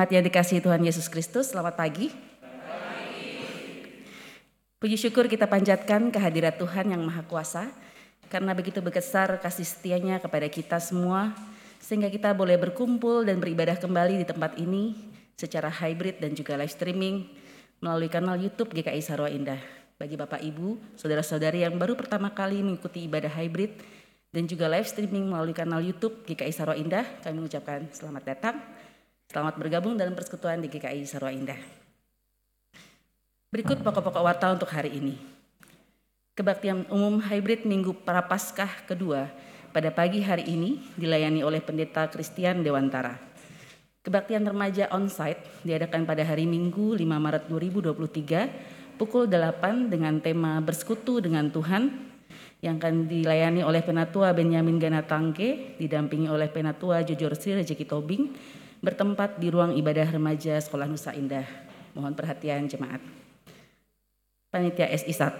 Jemaat yang dikasihi Tuhan Yesus Kristus, selamat pagi. Puji syukur kita panjatkan kehadirat Tuhan yang Maha Kuasa, karena begitu besar kasih setianya kepada kita semua, sehingga kita boleh berkumpul dan beribadah kembali di tempat ini secara hybrid dan juga live streaming melalui kanal YouTube GKI Sarwa Indah. Bagi Bapak Ibu, saudara-saudari yang baru pertama kali mengikuti ibadah hybrid dan juga live streaming melalui kanal YouTube GKI Sarwa Indah, kami mengucapkan selamat datang. Selamat bergabung dalam persekutuan di GKI Sarwa Indah. Berikut pokok-pokok warta untuk hari ini. Kebaktian umum hybrid Minggu Prapaskah kedua pada pagi hari ini dilayani oleh Pendeta Christian Dewantara. Kebaktian remaja onsite diadakan pada hari Minggu 5 Maret 2023 pukul 8 dengan tema Bersekutu dengan Tuhan yang akan dilayani oleh Penatua Benyamin Ganatangke didampingi oleh Penatua Jujur Sri Rejeki Tobing bertempat di ruang ibadah remaja Sekolah Nusa Indah. Mohon perhatian jemaat. Panitia SI 1.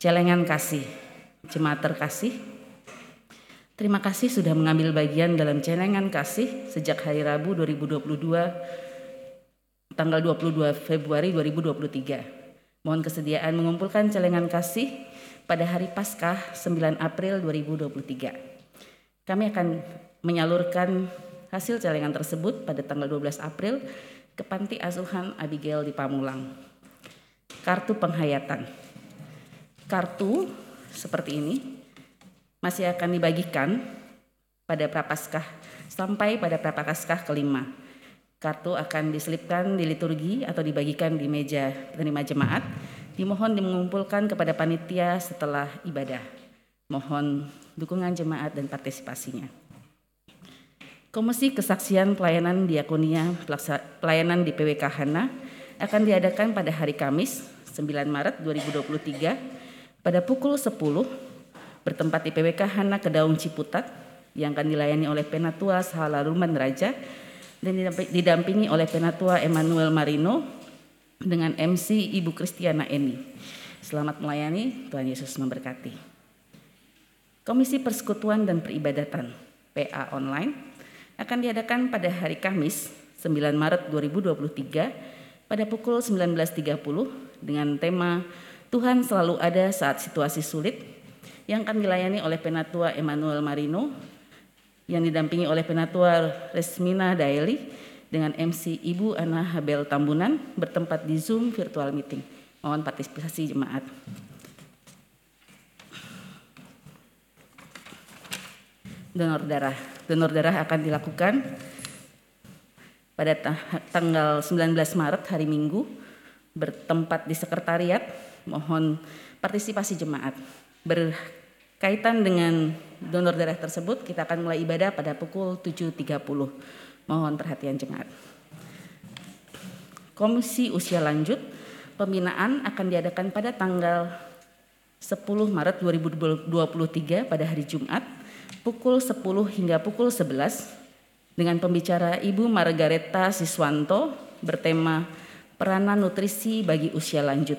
Celengan kasih. Jemaat terkasih. Terima kasih sudah mengambil bagian dalam celengan kasih sejak hari Rabu 2022 tanggal 22 Februari 2023. Mohon kesediaan mengumpulkan celengan kasih pada hari Paskah 9 April 2023. Kami akan menyalurkan Hasil celengan tersebut pada tanggal 12 April ke Panti Asuhan Abigail di Pamulang. Kartu penghayatan. Kartu seperti ini masih akan dibagikan pada Prapaskah sampai pada Prapaskah kelima. Kartu akan diselipkan di liturgi atau dibagikan di meja penerima jemaat. Dimohon mengumpulkan kepada panitia setelah ibadah. Mohon dukungan jemaat dan partisipasinya. Komisi Kesaksian Pelayanan Diakonia Pelayanan di PWK Hana akan diadakan pada hari Kamis 9 Maret 2023 pada pukul 10 bertempat di PWK Hana Kedaung Ciputat yang akan dilayani oleh Penatua Sahalaruman Raja dan didampingi oleh Penatua Emmanuel Marino dengan MC Ibu Kristiana Eni. Selamat melayani, Tuhan Yesus memberkati. Komisi Persekutuan dan Peribadatan PA Online akan diadakan pada hari Kamis 9 Maret 2023 pada pukul 19.30 dengan tema Tuhan selalu ada saat situasi sulit yang akan dilayani oleh Penatua Emmanuel Marino yang didampingi oleh Penatua Resmina Daeli dengan MC Ibu Ana Habel Tambunan bertempat di Zoom virtual meeting. Mohon partisipasi jemaat. Donor darah donor darah akan dilakukan pada tanggal 19 Maret hari Minggu bertempat di sekretariat. Mohon partisipasi jemaat. Berkat Kaitan dengan donor darah tersebut, kita akan mulai ibadah pada pukul 7.30. Mohon perhatian jemaat. Komisi usia lanjut, pembinaan akan diadakan pada tanggal 10 Maret 2023 pada hari Jumat, pukul 10 hingga pukul 11, dengan pembicara Ibu Margareta Siswanto bertema Peranan Nutrisi bagi Usia Lanjut,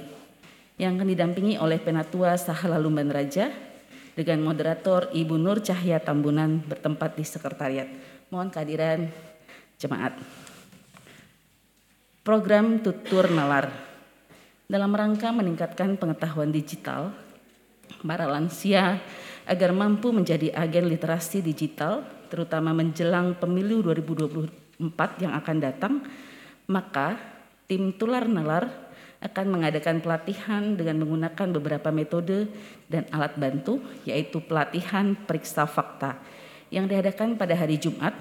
yang akan didampingi oleh Penatua Sahalalumban Raja, dengan moderator Ibu Nur Cahya Tambunan bertempat di sekretariat. Mohon kehadiran jemaat. Program Tutur Nalar dalam rangka meningkatkan pengetahuan digital para lansia agar mampu menjadi agen literasi digital terutama menjelang pemilu 2024 yang akan datang maka tim Tular Nalar akan mengadakan pelatihan dengan menggunakan beberapa metode dan alat bantu, yaitu pelatihan periksa fakta. Yang diadakan pada hari Jumat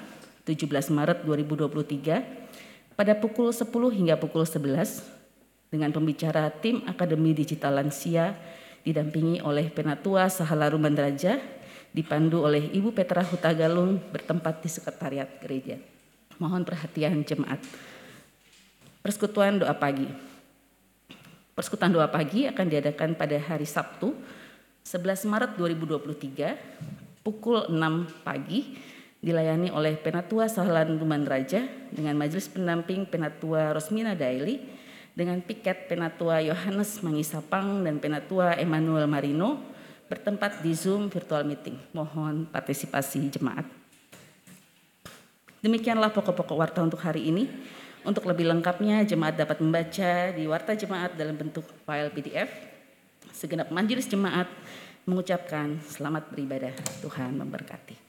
17 Maret 2023 pada pukul 10 hingga pukul 11 dengan pembicara tim Akademi Digital Lansia didampingi oleh Penatua Sahalaru Mandraja dipandu oleh Ibu Petra Hutagalung bertempat di sekretariat gereja. Mohon perhatian jemaat. Persekutuan doa pagi. Persekutuan doa pagi akan diadakan pada hari Sabtu 11 Maret 2023 pukul 6 pagi dilayani oleh Penatua Sahlan Duman Raja dengan Majelis Pendamping Penatua Rosmina Daily dengan piket Penatua Yohanes Mangisapang dan Penatua Emmanuel Marino bertempat di Zoom virtual meeting. Mohon partisipasi jemaat. Demikianlah pokok-pokok warta untuk hari ini. Untuk lebih lengkapnya, jemaat dapat membaca di Warta Jemaat dalam bentuk file PDF. Segenap majelis jemaat mengucapkan selamat beribadah. Tuhan memberkati.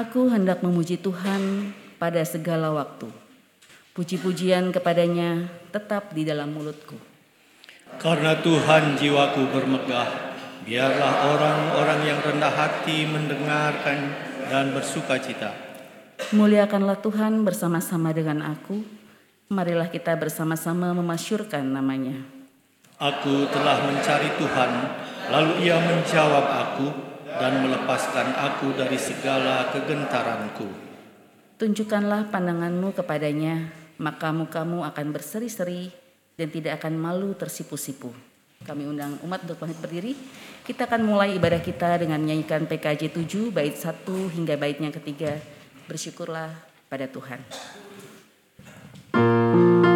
Aku hendak memuji Tuhan pada segala waktu. Puji-pujian kepadanya tetap di dalam mulutku. Karena Tuhan jiwaku bermegah, biarlah orang-orang yang rendah hati mendengarkan dan bersuka cita. Muliakanlah Tuhan bersama-sama dengan aku. Marilah kita bersama-sama memasyurkan namanya. Aku telah mencari Tuhan, lalu ia menjawab aku dan melepaskan aku dari segala kegentaranku. Tunjukkanlah pandanganmu kepadanya, maka mukamu akan berseri-seri dan tidak akan malu tersipu-sipu. Kami undang umat untuk pamit berdiri. Kita akan mulai ibadah kita dengan menyanyikan PKJ 7 bait 1 hingga baitnya ketiga. Bersyukurlah pada Tuhan. Bernyanyilah bagi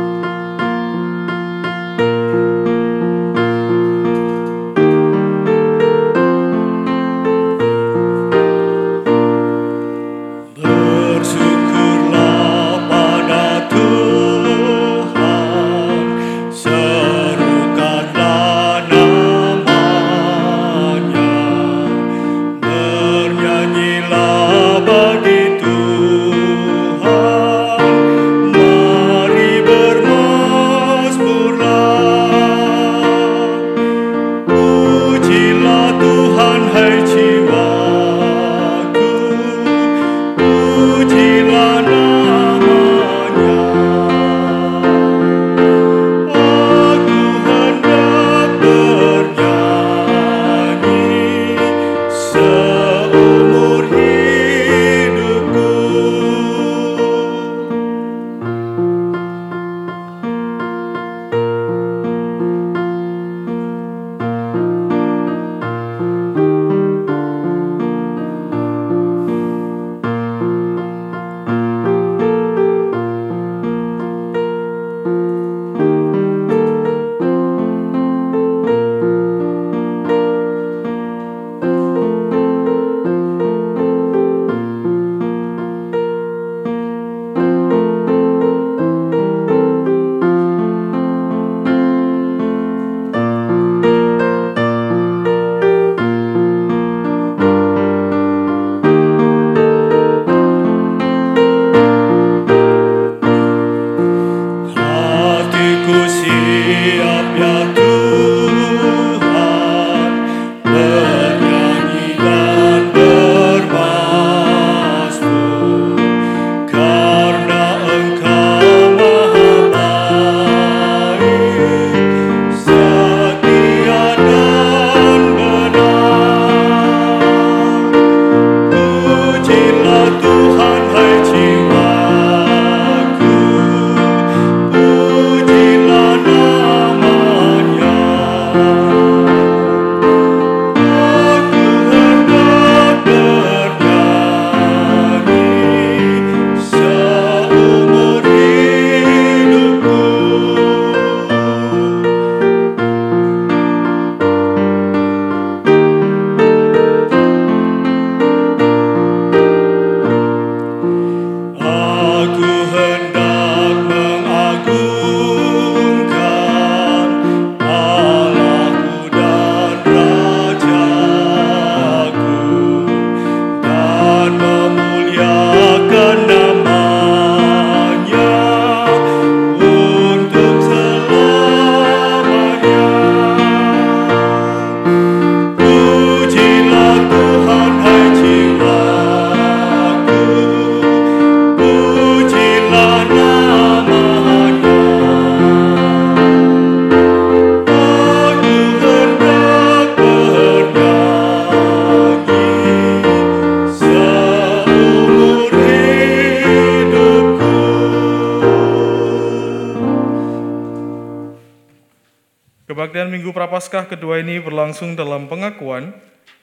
Prapaskah kedua ini berlangsung dalam pengakuan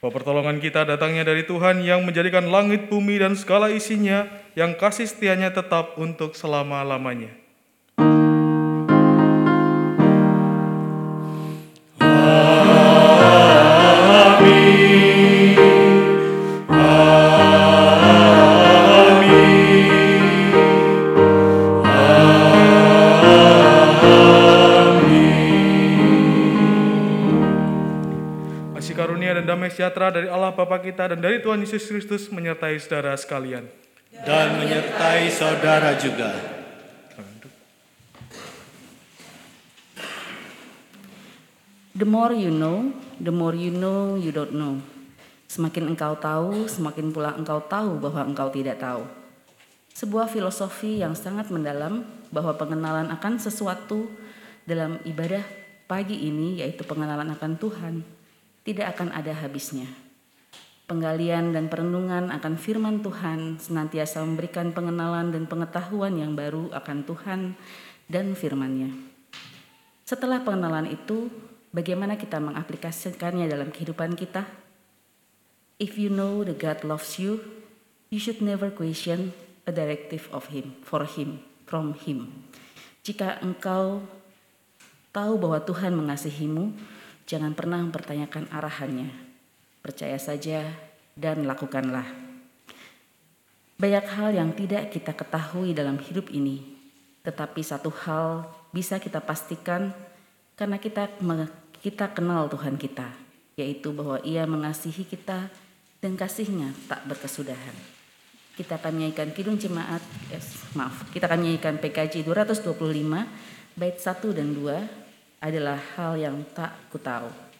bahwa pertolongan kita datangnya dari Tuhan yang menjadikan langit, bumi, dan segala isinya yang kasih setianya tetap untuk selama-lamanya. Sejahtera dari Allah Bapa kita dan dari Tuhan Yesus Kristus menyertai saudara sekalian. dan menyertai saudara juga. The more you know, the more you know you don't know. Semakin engkau tahu, semakin pula engkau tahu bahwa engkau tidak tahu. Sebuah filosofi yang sangat mendalam bahwa pengenalan akan sesuatu dalam ibadah pagi ini yaitu pengenalan akan Tuhan tidak akan ada habisnya. Penggalian dan perenungan akan firman Tuhan senantiasa memberikan pengenalan dan pengetahuan yang baru akan Tuhan dan firman-Nya. Setelah pengenalan itu, bagaimana kita mengaplikasikannya dalam kehidupan kita? If you know that God loves you, you should never question a directive of Him, for Him, from Him. Jika engkau tahu bahwa Tuhan mengasihimu, jangan pernah mempertanyakan arahannya. Percaya saja dan lakukanlah. Banyak hal yang tidak kita ketahui dalam hidup ini, tetapi satu hal bisa kita pastikan karena kita kita kenal Tuhan kita, yaitu bahwa Ia mengasihi kita dan kasihnya tak berkesudahan. Kita akan menyanyikan Kidung Jemaat, yes, maaf, kita akan menyanyikan PKJ 225, bait 1 dan 2 adalah hal yang tak ku tahu.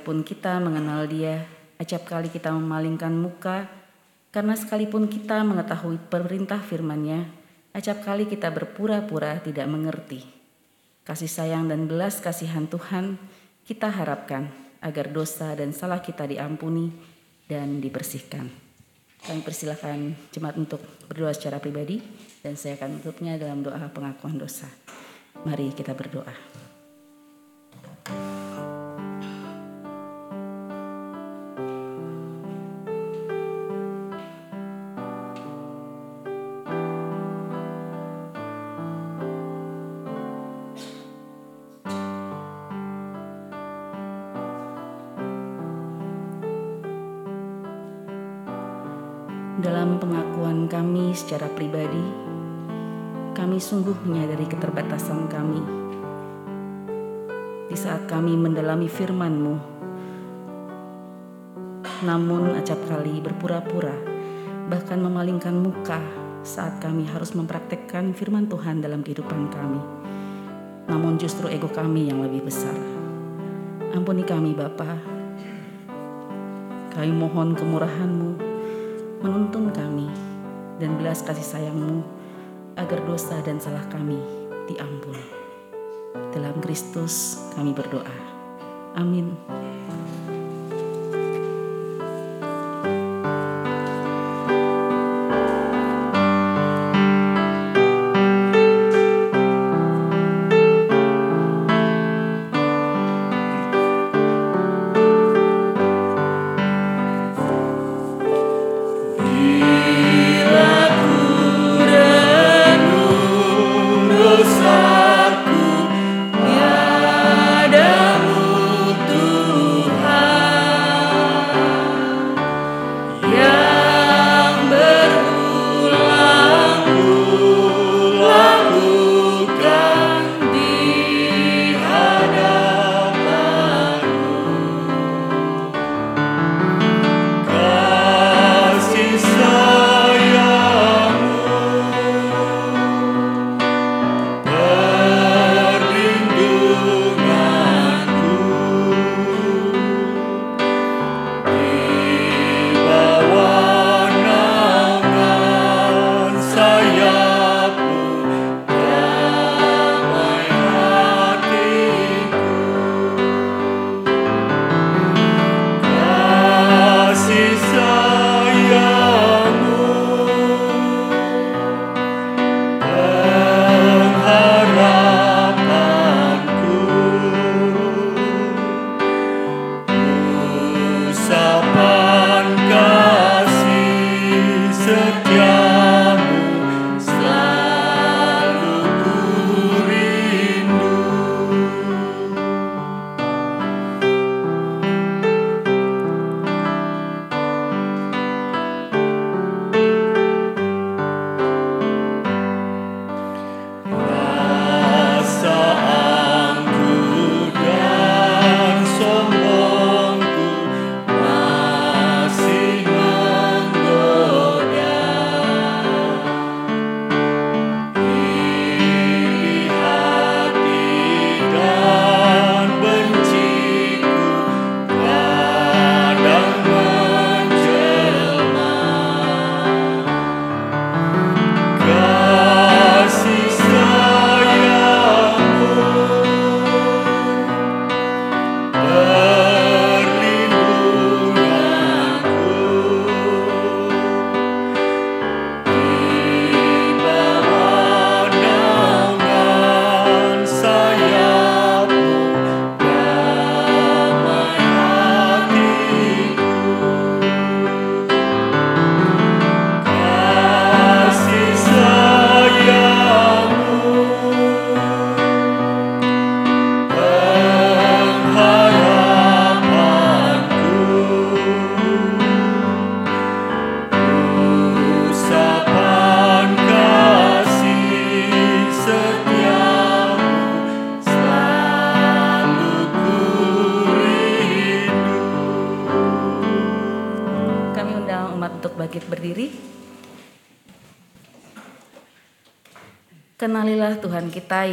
Sekalipun kita mengenal dia, acap kali kita memalingkan muka, karena sekalipun kita mengetahui perintah firman-Nya, acap kali kita berpura-pura tidak mengerti. Kasih sayang dan belas kasihan Tuhan kita harapkan agar dosa dan salah kita diampuni dan dibersihkan. Kami persilahkan jemaat untuk berdoa secara pribadi dan saya akan tutupnya dalam doa pengakuan dosa. Mari kita berdoa. Kami sungguh menyadari keterbatasan kami. Di saat kami mendalami firman-Mu, namun acap kali berpura-pura, bahkan memalingkan muka saat kami harus mempraktekkan firman Tuhan dalam kehidupan kami. Namun justru ego kami yang lebih besar. Ampuni kami Bapa. Kami mohon kemurahan-Mu menuntun kami dan belas kasih sayang-Mu agar dosa dan salah kami diampuni. Dalam Kristus kami berdoa. Amin.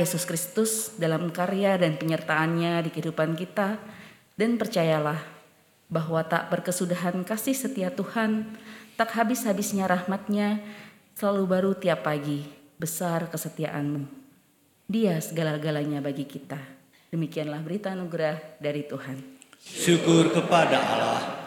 Yesus Kristus dalam karya dan penyertaannya di kehidupan kita dan percayalah bahwa tak berkesudahan kasih setia Tuhan, tak habis-habisnya rahmatnya, selalu baru tiap pagi, besar kesetiaanmu. Dia segala-galanya bagi kita. Demikianlah berita anugerah dari Tuhan. Syukur kepada Allah.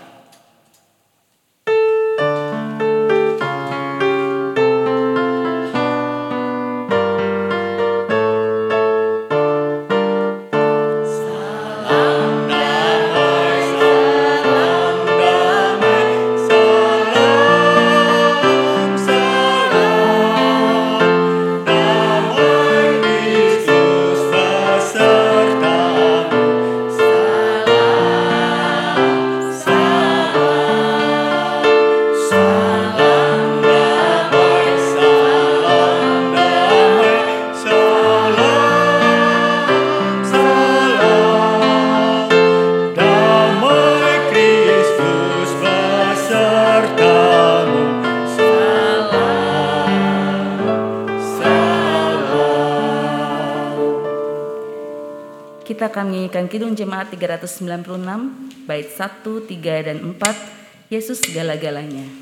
Kidung Jemaat 396, bait 1, 3, dan 4, Yesus segala-galanya.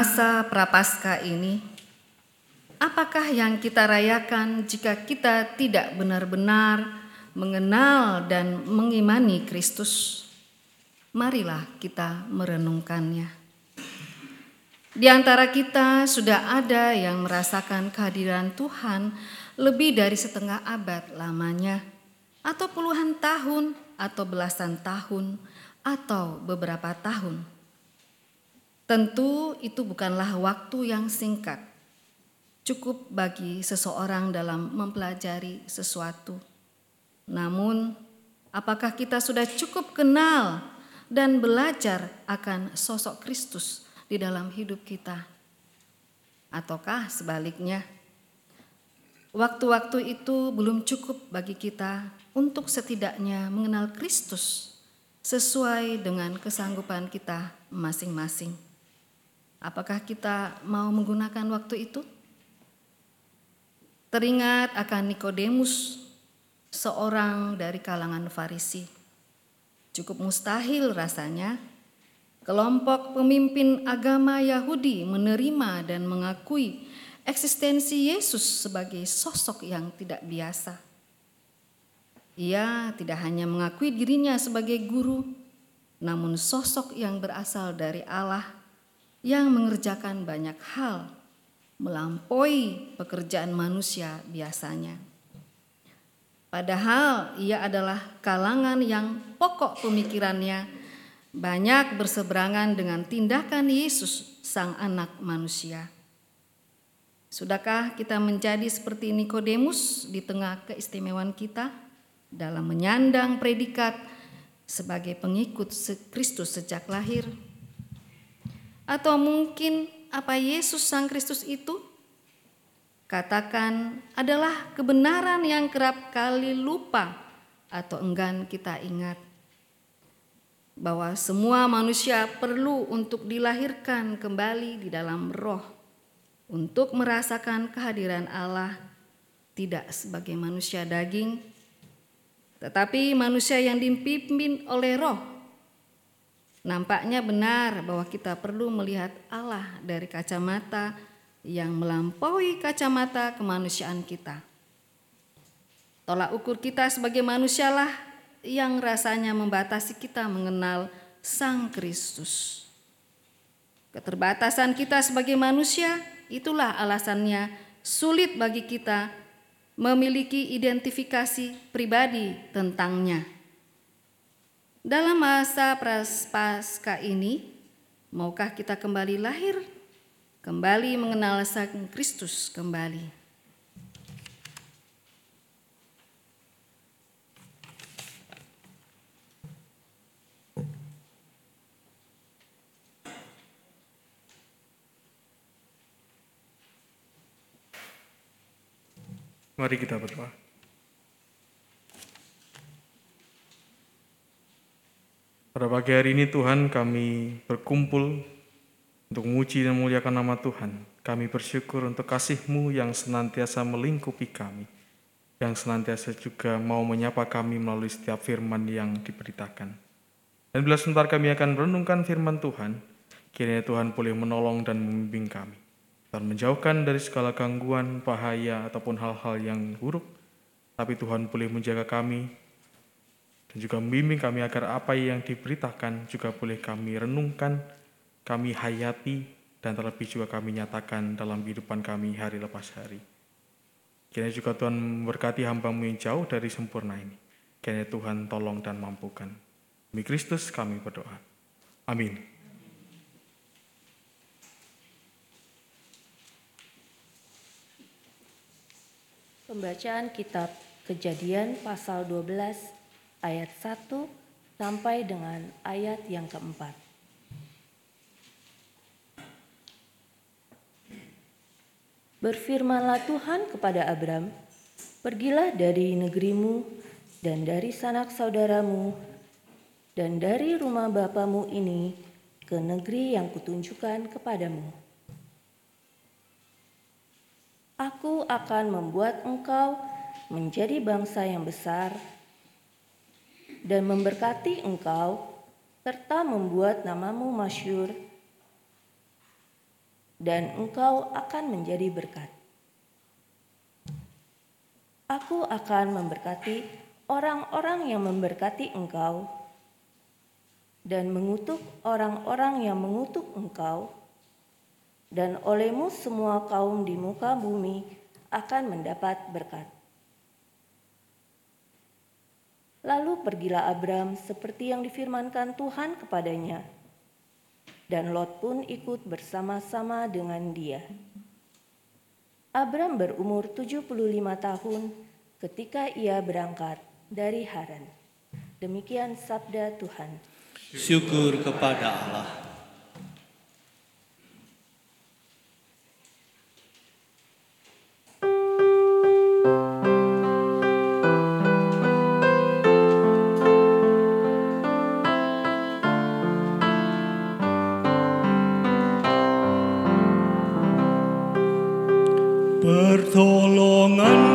Masa prapaskah ini, apakah yang kita rayakan jika kita tidak benar-benar mengenal dan mengimani Kristus? Marilah kita merenungkannya. Di antara kita sudah ada yang merasakan kehadiran Tuhan lebih dari setengah abad lamanya, atau puluhan tahun, atau belasan tahun, atau beberapa tahun. Tentu itu bukanlah waktu yang singkat, cukup bagi seseorang dalam mempelajari sesuatu. Namun, apakah kita sudah cukup kenal dan belajar akan sosok Kristus di dalam hidup kita? Ataukah sebaliknya? Waktu-waktu itu belum cukup bagi kita untuk setidaknya mengenal Kristus sesuai dengan kesanggupan kita masing-masing. Apakah kita mau menggunakan waktu itu? Teringat akan Nikodemus, seorang dari kalangan Farisi. Cukup mustahil rasanya kelompok pemimpin agama Yahudi menerima dan mengakui eksistensi Yesus sebagai sosok yang tidak biasa. Ia tidak hanya mengakui dirinya sebagai guru, namun sosok yang berasal dari Allah yang mengerjakan banyak hal melampaui pekerjaan manusia biasanya. Padahal ia adalah kalangan yang pokok pemikirannya banyak berseberangan dengan tindakan Yesus, Sang Anak Manusia. Sudahkah kita menjadi seperti Nikodemus di tengah keistimewaan kita dalam menyandang predikat sebagai pengikut Kristus sejak lahir? Atau mungkin apa Yesus Sang Kristus itu? Katakan adalah kebenaran yang kerap kali lupa atau enggan kita ingat. Bahwa semua manusia perlu untuk dilahirkan kembali di dalam roh untuk merasakan kehadiran Allah tidak sebagai manusia daging, tetapi manusia yang dipimpin oleh roh. Nampaknya benar bahwa kita perlu melihat Allah dari kacamata yang melampaui kacamata kemanusiaan kita. Tolak ukur kita sebagai manusialah yang rasanya membatasi kita mengenal Sang Kristus. Keterbatasan kita sebagai manusia Itulah alasannya sulit bagi kita memiliki identifikasi pribadi tentangnya. Dalam masa praspasca ini, maukah kita kembali lahir, kembali mengenal Sang Kristus kembali? Mari kita berdoa. Pada pagi hari ini Tuhan kami berkumpul untuk memuji dan memuliakan nama Tuhan. Kami bersyukur untuk kasih-Mu yang senantiasa melingkupi kami. Yang senantiasa juga mau menyapa kami melalui setiap firman yang diberitakan. Dan bila sebentar kami akan merenungkan firman Tuhan, kiranya Tuhan boleh menolong dan membimbing kami dan menjauhkan dari segala gangguan, bahaya, ataupun hal-hal yang buruk. Tapi Tuhan boleh menjaga kami dan juga membimbing kami agar apa yang diberitakan juga boleh kami renungkan, kami hayati, dan terlebih juga kami nyatakan dalam kehidupan kami hari lepas hari. Kiranya juga Tuhan memberkati hambamu yang jauh dari sempurna ini. Kiranya Tuhan tolong dan mampukan. Demi Kristus kami berdoa. Amin. Pembacaan kitab Kejadian pasal 12 ayat 1 sampai dengan ayat yang keempat. Berfirmanlah Tuhan kepada Abram, Pergilah dari negerimu dan dari sanak saudaramu dan dari rumah bapamu ini ke negeri yang kutunjukkan kepadamu. Aku akan membuat engkau menjadi bangsa yang besar dan memberkati engkau serta membuat namamu masyur dan engkau akan menjadi berkat. Aku akan memberkati orang-orang yang memberkati engkau dan mengutuk orang-orang yang mengutuk engkau dan olehmu semua kaum di muka bumi akan mendapat berkat. Lalu pergilah Abram seperti yang difirmankan Tuhan kepadanya, dan Lot pun ikut bersama-sama dengan dia. Abram berumur 75 tahun ketika ia berangkat dari Haran. Demikian sabda Tuhan. Syukur kepada Allah. pertolongan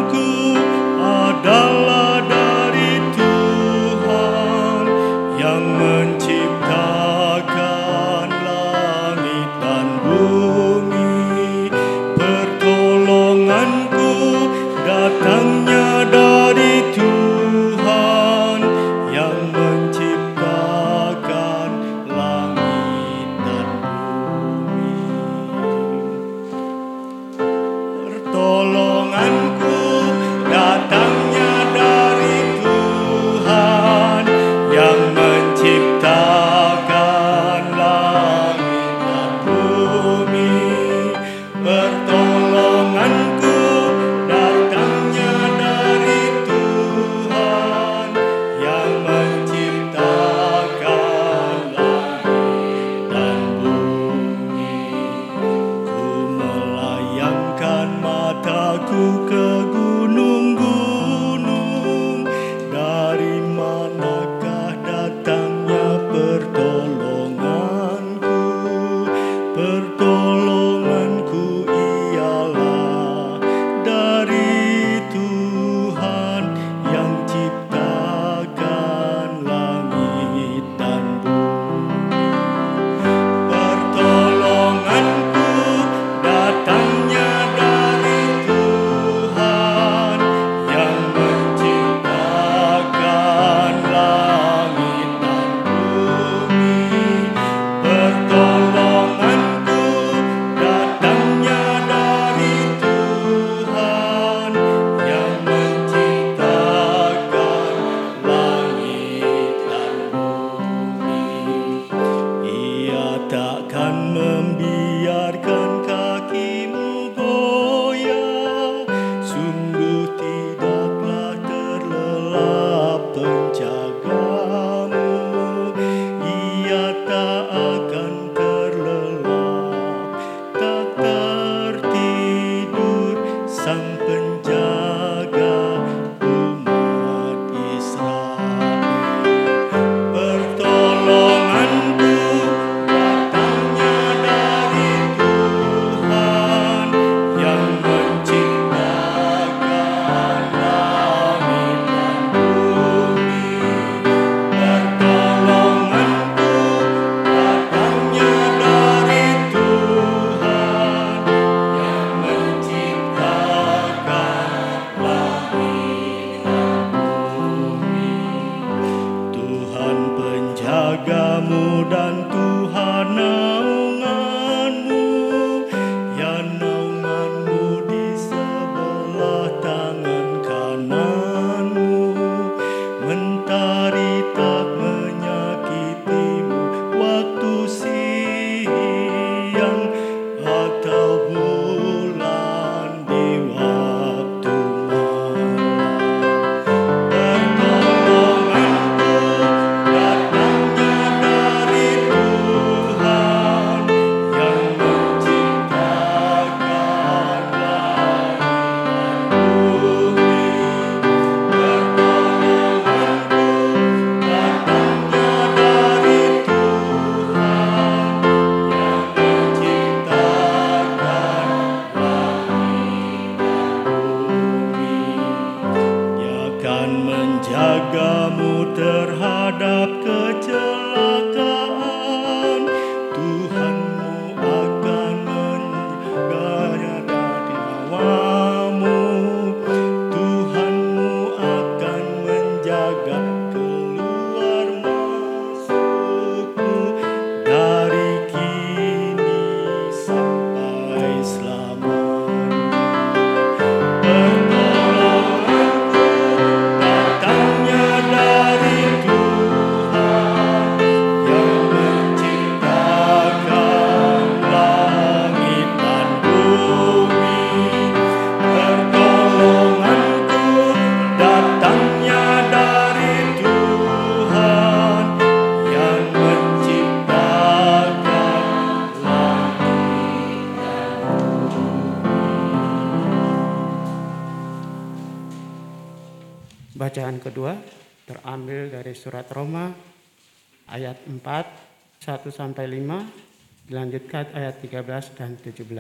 sampai 5 dilanjutkan ayat 13 dan 17.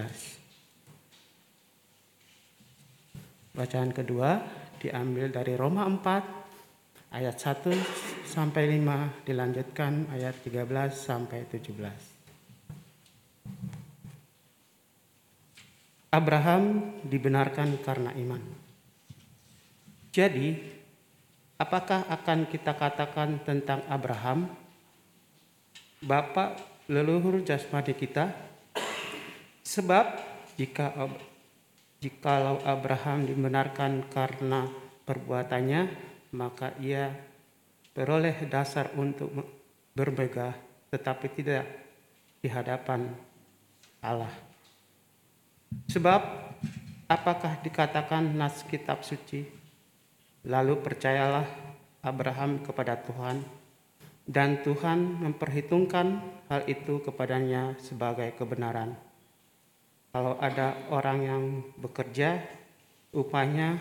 Bacaan kedua diambil dari Roma 4 ayat 1 sampai 5 dilanjutkan ayat 13 sampai 17. Abraham dibenarkan karena iman. Jadi, apakah akan kita katakan tentang Abraham, bapak leluhur jasmani kita? Sebab jika jikalau Abraham dibenarkan karena perbuatannya, maka ia beroleh dasar untuk bermegah, tetapi tidak di hadapan Allah. Sebab apakah dikatakan nas kitab suci Lalu percayalah Abraham kepada Tuhan, dan Tuhan memperhitungkan hal itu kepadanya sebagai kebenaran. Kalau ada orang yang bekerja, upahnya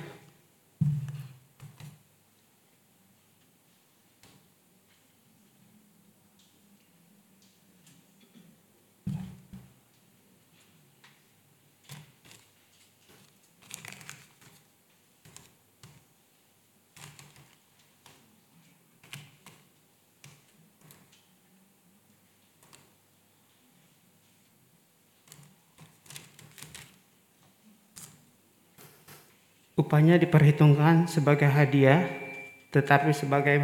upahnya diperhitungkan sebagai hadiah, tetapi sebagai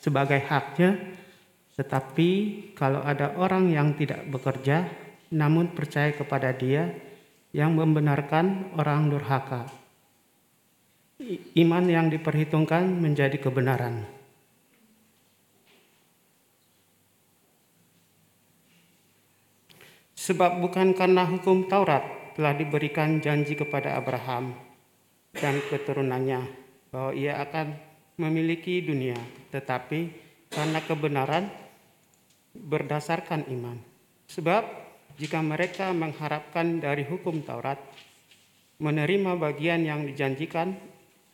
sebagai haknya. Tetapi kalau ada orang yang tidak bekerja, namun percaya kepada Dia yang membenarkan orang durhaka, iman yang diperhitungkan menjadi kebenaran. Sebab bukan karena hukum Taurat telah diberikan janji kepada Abraham dan keturunannya bahwa ia akan memiliki dunia, tetapi karena kebenaran berdasarkan iman. Sebab jika mereka mengharapkan dari hukum Taurat menerima bagian yang dijanjikan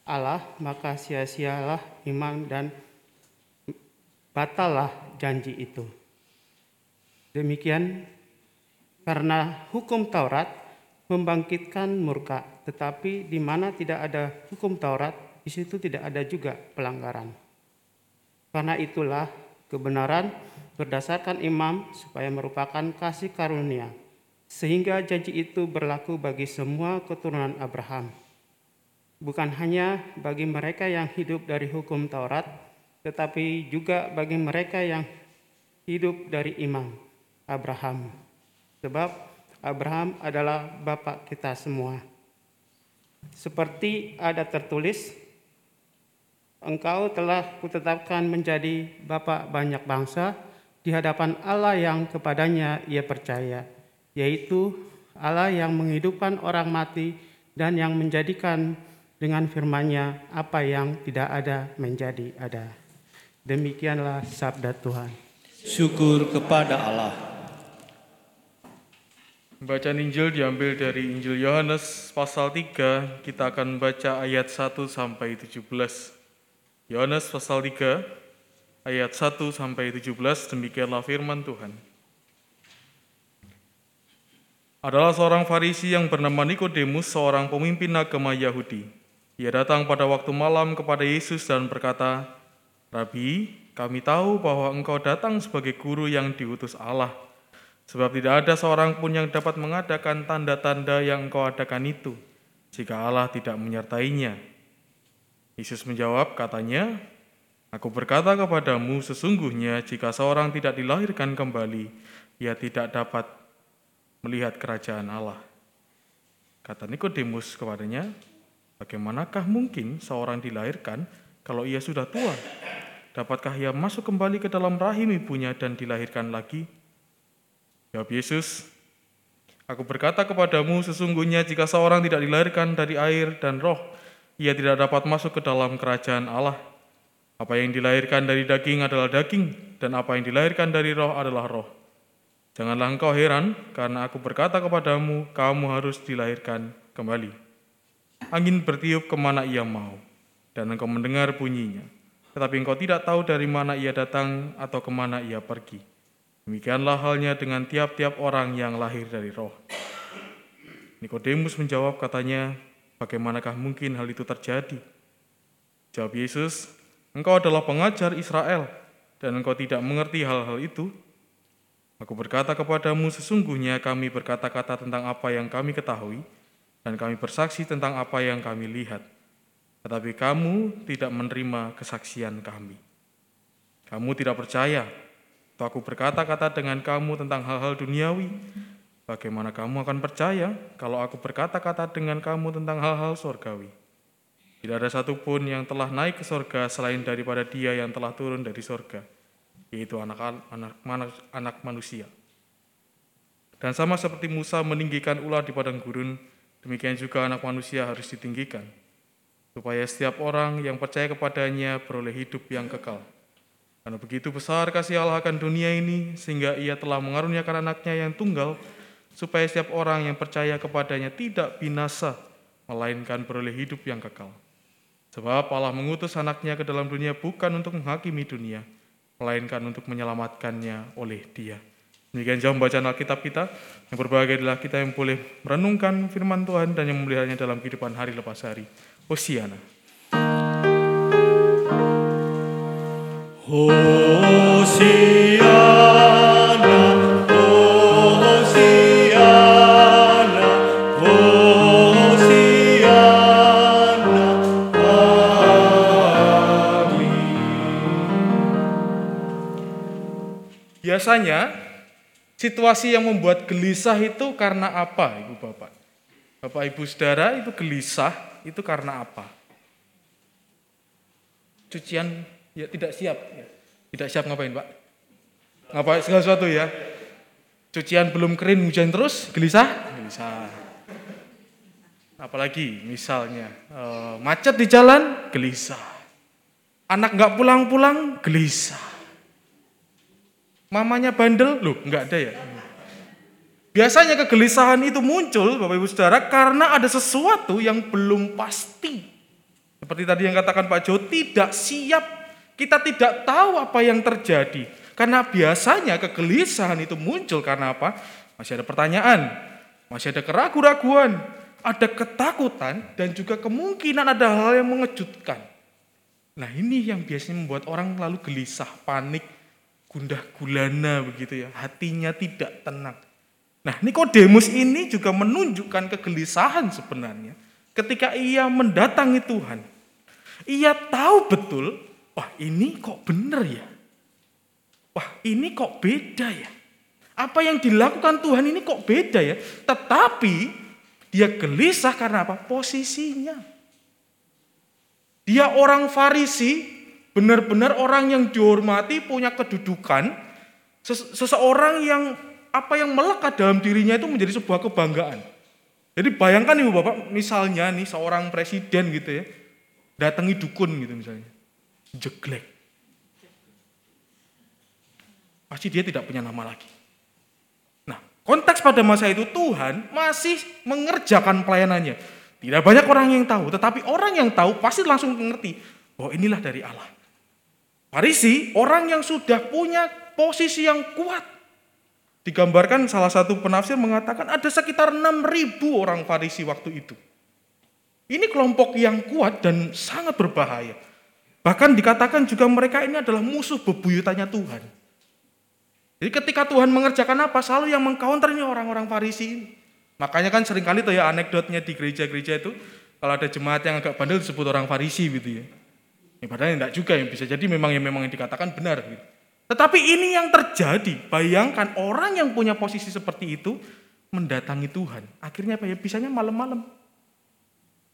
Allah, maka sia-sialah iman dan batallah janji itu. Demikian karena hukum Taurat membangkitkan murka, tetapi di mana tidak ada hukum Taurat, di situ tidak ada juga pelanggaran. Karena itulah kebenaran berdasarkan imam supaya merupakan kasih karunia, sehingga janji itu berlaku bagi semua keturunan Abraham. Bukan hanya bagi mereka yang hidup dari hukum Taurat, tetapi juga bagi mereka yang hidup dari iman Abraham. Sebab Abraham adalah bapak kita semua. Seperti ada tertulis, engkau telah kutetapkan menjadi bapak banyak bangsa di hadapan Allah yang kepadanya ia percaya, yaitu Allah yang menghidupkan orang mati dan yang menjadikan dengan firman-Nya apa yang tidak ada menjadi ada. Demikianlah sabda Tuhan. Syukur kepada Allah. Bacaan Injil diambil dari Injil Yohanes pasal 3, kita akan baca ayat 1 sampai 17. Yohanes pasal 3 ayat 1 sampai 17 demikianlah firman Tuhan. Adalah seorang Farisi yang bernama Nikodemus, seorang pemimpin agama Yahudi. Ia datang pada waktu malam kepada Yesus dan berkata, "Rabi, kami tahu bahwa engkau datang sebagai guru yang diutus Allah." Sebab tidak ada seorang pun yang dapat mengadakan tanda-tanda yang engkau adakan itu, jika Allah tidak menyertainya. Yesus menjawab, katanya, Aku berkata kepadamu, sesungguhnya jika seorang tidak dilahirkan kembali, ia tidak dapat melihat kerajaan Allah. Kata Nikodemus kepadanya, bagaimanakah mungkin seorang dilahirkan kalau ia sudah tua? Dapatkah ia masuk kembali ke dalam rahim ibunya dan dilahirkan lagi? Jawab Yesus, Aku berkata kepadamu, sesungguhnya jika seorang tidak dilahirkan dari air dan roh, ia tidak dapat masuk ke dalam kerajaan Allah. Apa yang dilahirkan dari daging adalah daging, dan apa yang dilahirkan dari roh adalah roh. Janganlah engkau heran, karena aku berkata kepadamu, kamu harus dilahirkan kembali. Angin bertiup ke mana ia mau, dan engkau mendengar bunyinya. Tetapi engkau tidak tahu dari mana ia datang atau ke mana ia pergi. Demikianlah halnya dengan tiap-tiap orang yang lahir dari roh. Nikodemus menjawab katanya, bagaimanakah mungkin hal itu terjadi? Jawab Yesus, engkau adalah pengajar Israel dan engkau tidak mengerti hal-hal itu. Aku berkata kepadamu, sesungguhnya kami berkata-kata tentang apa yang kami ketahui dan kami bersaksi tentang apa yang kami lihat. Tetapi kamu tidak menerima kesaksian kami. Kamu tidak percaya atau aku berkata-kata dengan kamu tentang hal-hal duniawi, bagaimana kamu akan percaya kalau aku berkata-kata dengan kamu tentang hal-hal surgawi? Tidak ada satupun yang telah naik ke surga selain daripada dia yang telah turun dari surga, yaitu anak, anak, anak, anak manusia. Dan sama seperti Musa meninggikan ular di padang gurun, demikian juga anak manusia harus ditinggikan, supaya setiap orang yang percaya kepadanya beroleh hidup yang kekal. Karena begitu besar kasih Allah akan dunia ini, sehingga ia telah mengaruniakan anaknya yang tunggal, supaya setiap orang yang percaya kepadanya tidak binasa, melainkan beroleh hidup yang kekal. Sebab Allah mengutus anaknya ke dalam dunia bukan untuk menghakimi dunia, melainkan untuk menyelamatkannya oleh dia. Demikian jauh bacaan Alkitab kita, yang berbahagia adalah kita yang boleh merenungkan firman Tuhan dan yang memeliharanya dalam kehidupan hari lepas hari. Hosiana. Biasanya situasi yang membuat gelisah itu karena apa, Ibu Bapak? Bapak Ibu Saudara itu gelisah itu karena apa? Cucian Ya tidak siap. Ya. Tidak siap ngapain Pak? Ngapain segala sesuatu ya? Cucian belum kering hujan terus, gelisah? Gelisah. Apalagi misalnya uh, macet di jalan, gelisah. Anak nggak pulang-pulang, gelisah. Mamanya bandel, loh nggak ada ya? Biasanya kegelisahan itu muncul Bapak Ibu Saudara karena ada sesuatu yang belum pasti. Seperti tadi yang katakan Pak Jo, tidak siap kita tidak tahu apa yang terjadi. Karena biasanya kegelisahan itu muncul karena apa? Masih ada pertanyaan, masih ada keraguan-raguan, ada ketakutan, dan juga kemungkinan ada hal yang mengejutkan. Nah ini yang biasanya membuat orang lalu gelisah, panik, gundah gulana begitu ya. Hatinya tidak tenang. Nah Nikodemus ini juga menunjukkan kegelisahan sebenarnya. Ketika ia mendatangi Tuhan. Ia tahu betul wah ini kok bener ya? wah ini kok beda ya. Apa yang dilakukan Tuhan ini kok beda ya. Tetapi dia gelisah karena apa? Posisinya. Dia orang Farisi, benar-benar orang yang dihormati, punya kedudukan, seseorang yang apa yang melekat dalam dirinya itu menjadi sebuah kebanggaan. Jadi bayangkan ibu bapak, misalnya nih seorang presiden gitu ya, datangi dukun gitu misalnya, jeglek. Pasti dia tidak punya nama lagi. Nah, konteks pada masa itu Tuhan masih mengerjakan pelayanannya. Tidak banyak orang yang tahu, tetapi orang yang tahu pasti langsung mengerti bahwa inilah dari Allah. Farisi, orang yang sudah punya posisi yang kuat. Digambarkan salah satu penafsir mengatakan ada sekitar 6.000 orang Farisi waktu itu. Ini kelompok yang kuat dan sangat berbahaya. Bahkan dikatakan juga mereka ini adalah musuh bebuyutannya Tuhan. Jadi ketika Tuhan mengerjakan apa, selalu yang mengcounternya orang-orang Farisi ini. Makanya kan sering kali tuh ya anekdotnya di gereja-gereja itu kalau ada jemaat yang agak bandel disebut orang Farisi gitu ya. Ya padahal enggak juga yang bisa jadi memang yang memang yang dikatakan benar gitu. Tetapi ini yang terjadi. Bayangkan orang yang punya posisi seperti itu mendatangi Tuhan. Akhirnya apa ya? Bisanya malam-malam.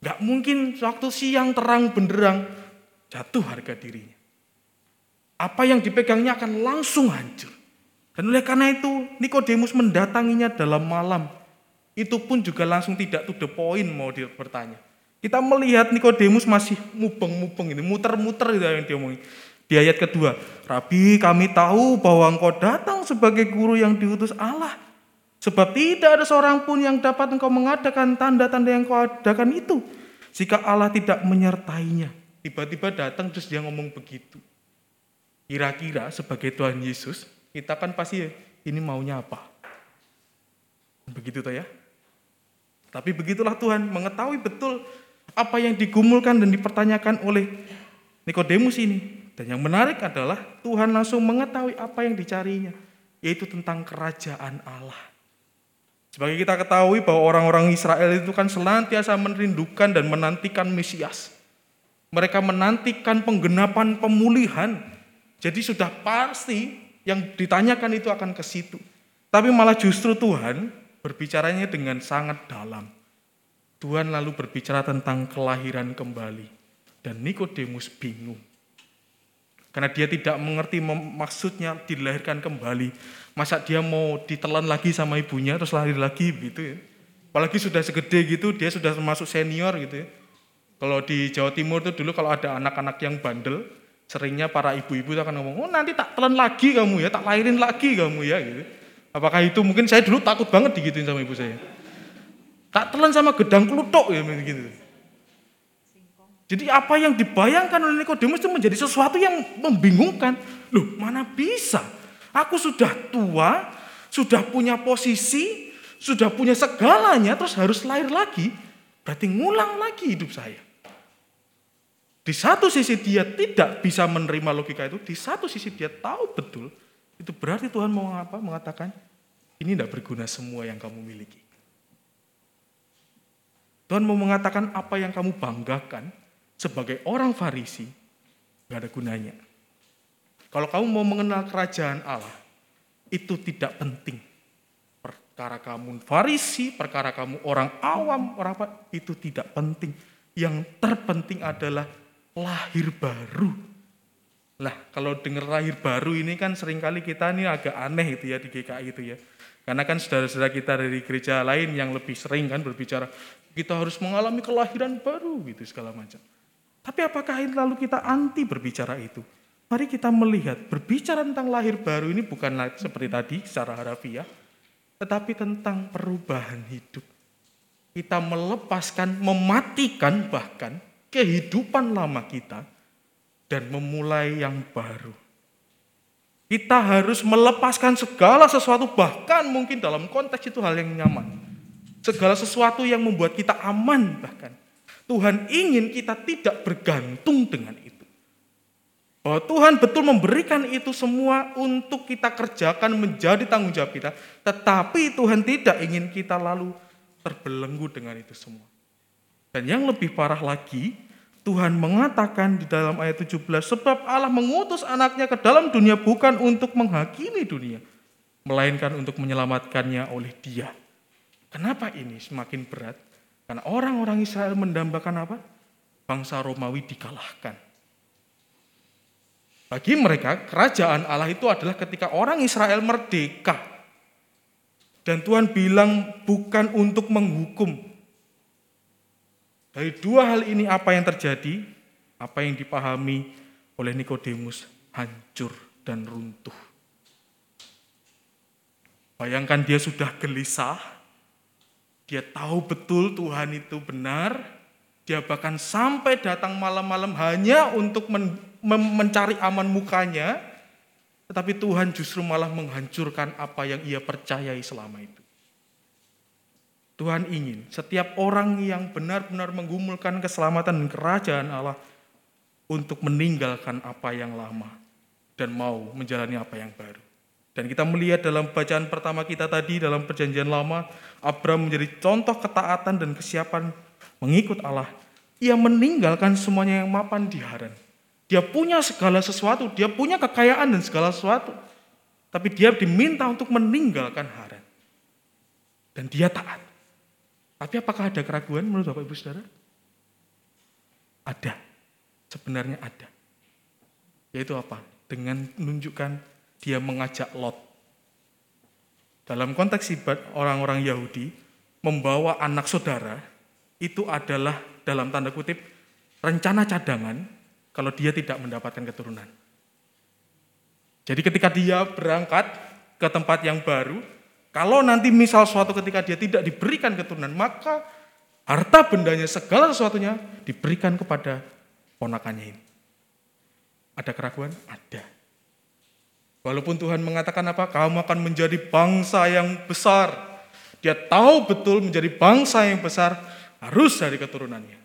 Gak mungkin waktu siang terang benderang jatuh harga dirinya. Apa yang dipegangnya akan langsung hancur. Dan oleh karena itu Nikodemus mendatanginya dalam malam itu pun juga langsung tidak to the point mau dia bertanya. Kita melihat Nikodemus masih mubeng-mubeng ini, muter-muter itu yang dia omongin. Di ayat kedua, Rabi kami tahu bahwa engkau datang sebagai guru yang diutus Allah. Sebab tidak ada seorang pun yang dapat engkau mengadakan tanda-tanda yang kau adakan itu. Jika Allah tidak menyertainya. Tiba-tiba datang terus dia ngomong begitu. Kira-kira sebagai Tuhan Yesus, kita kan pasti ini maunya apa? Begitu tuh ya. Tapi begitulah Tuhan mengetahui betul apa yang digumulkan dan dipertanyakan oleh Nikodemus ini. Dan yang menarik adalah Tuhan langsung mengetahui apa yang dicarinya, yaitu tentang kerajaan Allah. Sebagai kita ketahui bahwa orang-orang Israel itu kan senantiasa merindukan dan menantikan Mesias. Mereka menantikan penggenapan pemulihan. Jadi sudah pasti yang ditanyakan itu akan ke situ. Tapi malah justru Tuhan berbicaranya dengan sangat dalam. Tuhan lalu berbicara tentang kelahiran kembali. Dan Nikodemus bingung. Karena dia tidak mengerti maksudnya dilahirkan kembali. Masa dia mau ditelan lagi sama ibunya terus lahir lagi gitu ya. Apalagi sudah segede gitu, dia sudah masuk senior gitu ya. Kalau di Jawa Timur itu dulu kalau ada anak-anak yang bandel, seringnya para ibu-ibu akan ngomong, oh nanti tak telan lagi kamu ya, tak lahirin lagi kamu ya gitu. Apakah itu mungkin saya dulu takut banget digituin sama ibu saya. Tak telan sama gedang klutuk ya begitu. Jadi apa yang dibayangkan oleh Nikodemus itu menjadi sesuatu yang membingungkan. Loh, mana bisa? Aku sudah tua, sudah punya posisi, sudah punya segalanya, terus harus lahir lagi. Berarti ngulang lagi hidup saya. Di satu sisi dia tidak bisa menerima logika itu, di satu sisi dia tahu betul itu berarti Tuhan mau apa? Mengatakan, ini tidak berguna semua yang kamu miliki. Tuhan mau mengatakan apa yang kamu banggakan sebagai orang Farisi, gak ada gunanya. Kalau kamu mau mengenal kerajaan Allah, itu tidak penting. Perkara kamu Farisi, perkara kamu orang awam, orang apa, itu tidak penting. Yang terpenting adalah lahir baru lah kalau dengar lahir baru ini kan sering kali kita ini agak aneh itu ya di GKI itu ya. Karena kan saudara-saudara kita dari gereja lain yang lebih sering kan berbicara, kita harus mengalami kelahiran baru gitu segala macam. Tapi apakah lalu kita anti berbicara itu? Mari kita melihat berbicara tentang lahir baru ini bukan seperti tadi secara harafiah, tetapi tentang perubahan hidup. Kita melepaskan, mematikan bahkan kehidupan lama kita dan memulai yang baru. Kita harus melepaskan segala sesuatu, bahkan mungkin dalam konteks itu hal yang nyaman. Segala sesuatu yang membuat kita aman bahkan. Tuhan ingin kita tidak bergantung dengan itu. Bahwa Tuhan betul memberikan itu semua untuk kita kerjakan menjadi tanggung jawab kita. Tetapi Tuhan tidak ingin kita lalu terbelenggu dengan itu semua. Dan yang lebih parah lagi, Tuhan mengatakan di dalam ayat 17, sebab Allah mengutus anaknya ke dalam dunia bukan untuk menghakimi dunia, melainkan untuk menyelamatkannya oleh dia. Kenapa ini semakin berat? Karena orang-orang Israel mendambakan apa? Bangsa Romawi dikalahkan. Bagi mereka, kerajaan Allah itu adalah ketika orang Israel merdeka. Dan Tuhan bilang bukan untuk menghukum, dari dua hal ini apa yang terjadi? Apa yang dipahami oleh Nikodemus hancur dan runtuh. Bayangkan dia sudah gelisah, dia tahu betul Tuhan itu benar, dia bahkan sampai datang malam-malam hanya untuk men mencari aman mukanya, tetapi Tuhan justru malah menghancurkan apa yang ia percayai selama itu. Tuhan ingin setiap orang yang benar-benar menggumulkan keselamatan dan kerajaan Allah untuk meninggalkan apa yang lama dan mau menjalani apa yang baru. Dan kita melihat dalam bacaan pertama kita tadi dalam perjanjian lama, Abraham menjadi contoh ketaatan dan kesiapan mengikut Allah. Ia meninggalkan semuanya yang mapan di Haran. Dia punya segala sesuatu, dia punya kekayaan dan segala sesuatu. Tapi dia diminta untuk meninggalkan Haran. Dan dia taat. Tapi apakah ada keraguan menurut Bapak Ibu Saudara? Ada. Sebenarnya ada. Yaitu apa? Dengan menunjukkan dia mengajak Lot. Dalam konteks orang-orang Yahudi, membawa anak saudara itu adalah dalam tanda kutip rencana cadangan kalau dia tidak mendapatkan keturunan. Jadi ketika dia berangkat ke tempat yang baru, kalau nanti misal suatu ketika dia tidak diberikan keturunan, maka harta bendanya segala sesuatunya diberikan kepada ponakannya ini. Ada keraguan? Ada. Walaupun Tuhan mengatakan apa? Kamu akan menjadi bangsa yang besar. Dia tahu betul menjadi bangsa yang besar harus dari keturunannya.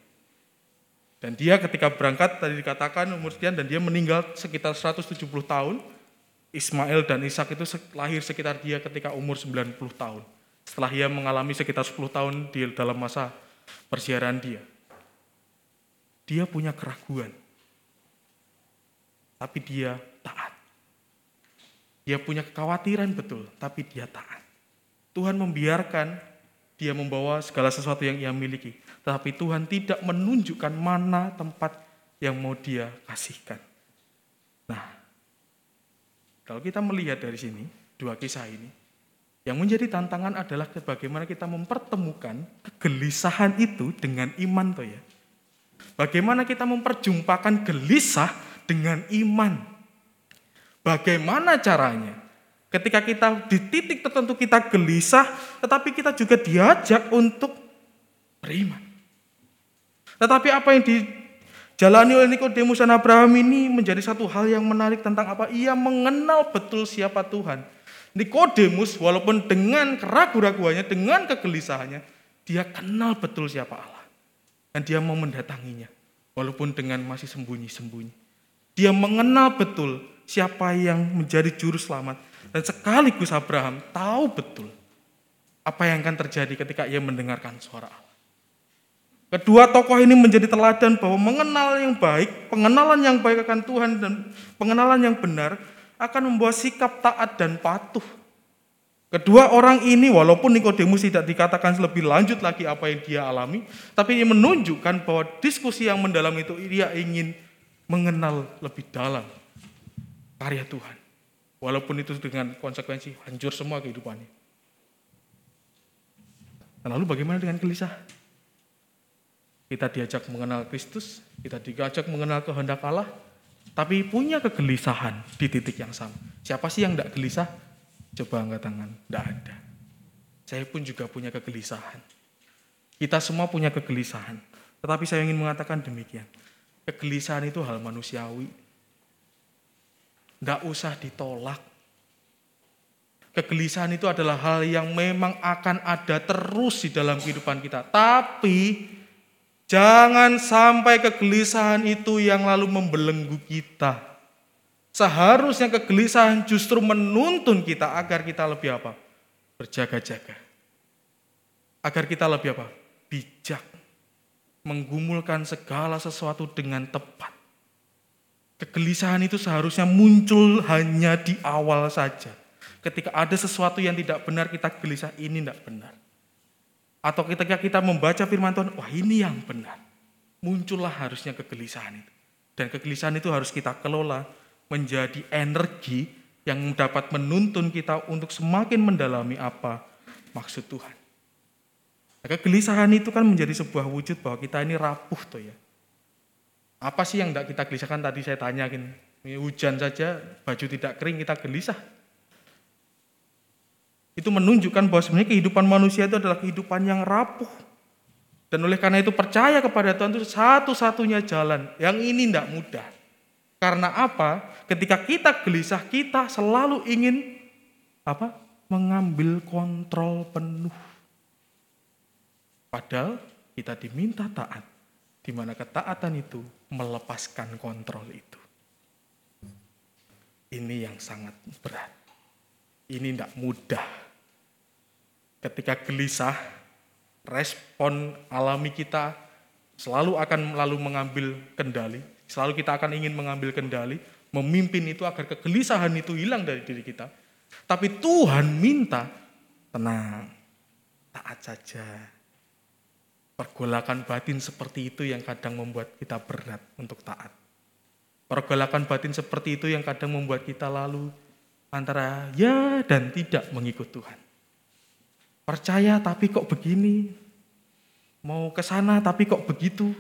Dan dia ketika berangkat tadi dikatakan umur sekian dan dia meninggal sekitar 170 tahun. Ismail dan Ishak itu lahir sekitar dia ketika umur 90 tahun. Setelah ia mengalami sekitar 10 tahun di dalam masa persiaran dia. Dia punya keraguan. Tapi dia taat. Dia punya kekhawatiran betul, tapi dia taat. Tuhan membiarkan dia membawa segala sesuatu yang ia miliki. Tetapi Tuhan tidak menunjukkan mana tempat yang mau dia kasihkan. Kalau kita melihat dari sini, dua kisah ini, yang menjadi tantangan adalah bagaimana kita mempertemukan kegelisahan itu dengan iman toh ya. Bagaimana kita memperjumpakan gelisah dengan iman. Bagaimana caranya? Ketika kita di titik tertentu kita gelisah, tetapi kita juga diajak untuk beriman. Tetapi apa yang di Jalani oleh Nikodemus dan Abraham ini menjadi satu hal yang menarik tentang apa? Ia mengenal betul siapa Tuhan. Nikodemus walaupun dengan keraguan-raguannya, dengan kegelisahannya, dia kenal betul siapa Allah. Dan dia mau mendatanginya. Walaupun dengan masih sembunyi-sembunyi. Dia mengenal betul siapa yang menjadi juru selamat. Dan sekaligus Abraham tahu betul apa yang akan terjadi ketika ia mendengarkan suara Allah. Kedua tokoh ini menjadi teladan bahwa mengenal yang baik, pengenalan yang baik akan Tuhan dan pengenalan yang benar akan membawa sikap taat dan patuh. Kedua orang ini walaupun Nikodemus tidak dikatakan lebih lanjut lagi apa yang dia alami, tapi ia menunjukkan bahwa diskusi yang mendalam itu dia ingin mengenal lebih dalam karya Tuhan. Walaupun itu dengan konsekuensi hancur semua kehidupannya. Lalu bagaimana dengan gelisah? Kita diajak mengenal Kristus, kita diajak mengenal kehendak Allah, tapi punya kegelisahan di titik yang sama. Siapa sih yang tidak gelisah? Coba angkat tangan. Tidak ada. Saya pun juga punya kegelisahan. Kita semua punya kegelisahan. Tetapi saya ingin mengatakan demikian. Kegelisahan itu hal manusiawi. Tidak usah ditolak. Kegelisahan itu adalah hal yang memang akan ada terus di dalam kehidupan kita. Tapi Jangan sampai kegelisahan itu yang lalu membelenggu kita. Seharusnya kegelisahan justru menuntun kita agar kita lebih apa? Berjaga-jaga. Agar kita lebih apa? Bijak. menggumulkan segala sesuatu dengan tepat. Kegelisahan itu seharusnya muncul hanya di awal saja. Ketika ada sesuatu yang tidak benar, kita gelisah, ini tidak benar. Atau ketika kita membaca firman Tuhan, wah ini yang benar. Muncullah harusnya kegelisahan itu. Dan kegelisahan itu harus kita kelola menjadi energi yang dapat menuntun kita untuk semakin mendalami apa maksud Tuhan. Nah, kegelisahan itu kan menjadi sebuah wujud bahwa kita ini rapuh tuh ya. Apa sih yang tidak kita gelisahkan tadi saya tanyakin. Hujan saja, baju tidak kering, kita gelisah. Itu menunjukkan bahwa sebenarnya kehidupan manusia itu adalah kehidupan yang rapuh. Dan oleh karena itu percaya kepada Tuhan itu satu-satunya jalan. Yang ini tidak mudah. Karena apa? Ketika kita gelisah, kita selalu ingin apa? Mengambil kontrol penuh. Padahal kita diminta taat, di mana ketaatan itu melepaskan kontrol itu. Ini yang sangat berat. Ini tidak mudah. Ketika gelisah, respon alami kita selalu akan lalu mengambil kendali. Selalu kita akan ingin mengambil kendali, memimpin itu agar kegelisahan itu hilang dari diri kita. Tapi Tuhan minta tenang, taat saja. Pergolakan batin seperti itu yang kadang membuat kita berat untuk taat. Pergolakan batin seperti itu yang kadang membuat kita lalu antara ya dan tidak mengikut Tuhan. Percaya tapi kok begini. Mau ke sana tapi kok begitu.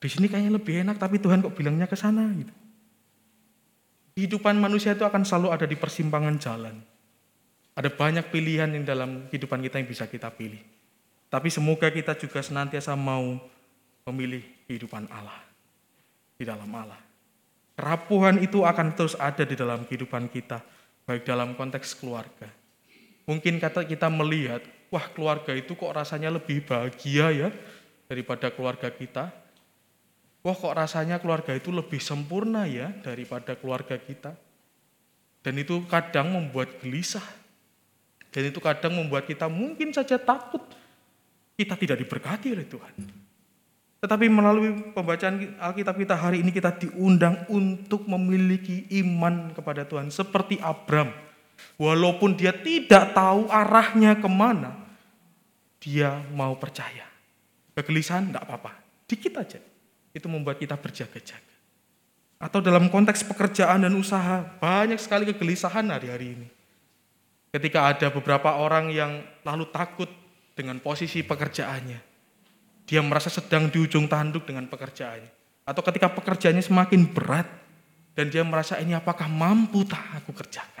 Di sini kayaknya lebih enak tapi Tuhan kok bilangnya ke sana gitu. Kehidupan manusia itu akan selalu ada di persimpangan jalan. Ada banyak pilihan yang dalam kehidupan kita yang bisa kita pilih. Tapi semoga kita juga senantiasa mau memilih kehidupan Allah. Di dalam Allah. Kerapuhan itu akan terus ada di dalam kehidupan kita. Baik dalam konteks keluarga. Mungkin kata kita melihat, wah keluarga itu kok rasanya lebih bahagia ya daripada keluarga kita. Wah kok rasanya keluarga itu lebih sempurna ya daripada keluarga kita. Dan itu kadang membuat gelisah. Dan itu kadang membuat kita mungkin saja takut kita tidak diberkati oleh Tuhan. Tetapi melalui pembacaan Alkitab kita hari ini kita diundang untuk memiliki iman kepada Tuhan. Seperti Abram. Walaupun dia tidak tahu arahnya ke mana, dia mau percaya. Kegelisahan tidak apa-apa, dikit aja. Itu membuat kita berjaga-jaga. Atau dalam konteks pekerjaan dan usaha, banyak sekali kegelisahan hari-hari ini. Ketika ada beberapa orang yang lalu takut dengan posisi pekerjaannya. Dia merasa sedang di ujung tanduk dengan pekerjaannya. Atau ketika pekerjaannya semakin berat dan dia merasa ini apakah mampu tak aku kerjakan.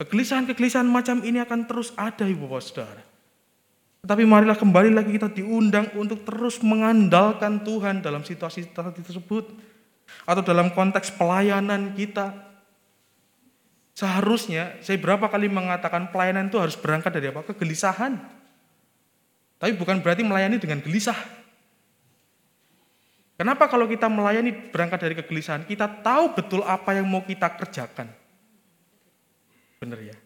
Kegelisahan-kegelisahan macam ini akan terus ada Ibu Bapak Saudara. Tetapi marilah kembali lagi kita diundang untuk terus mengandalkan Tuhan dalam situasi tersebut. Atau dalam konteks pelayanan kita. Seharusnya, saya berapa kali mengatakan pelayanan itu harus berangkat dari apa? Kegelisahan. Tapi bukan berarti melayani dengan gelisah. Kenapa kalau kita melayani berangkat dari kegelisahan, kita tahu betul apa yang mau kita kerjakan. Benar ya?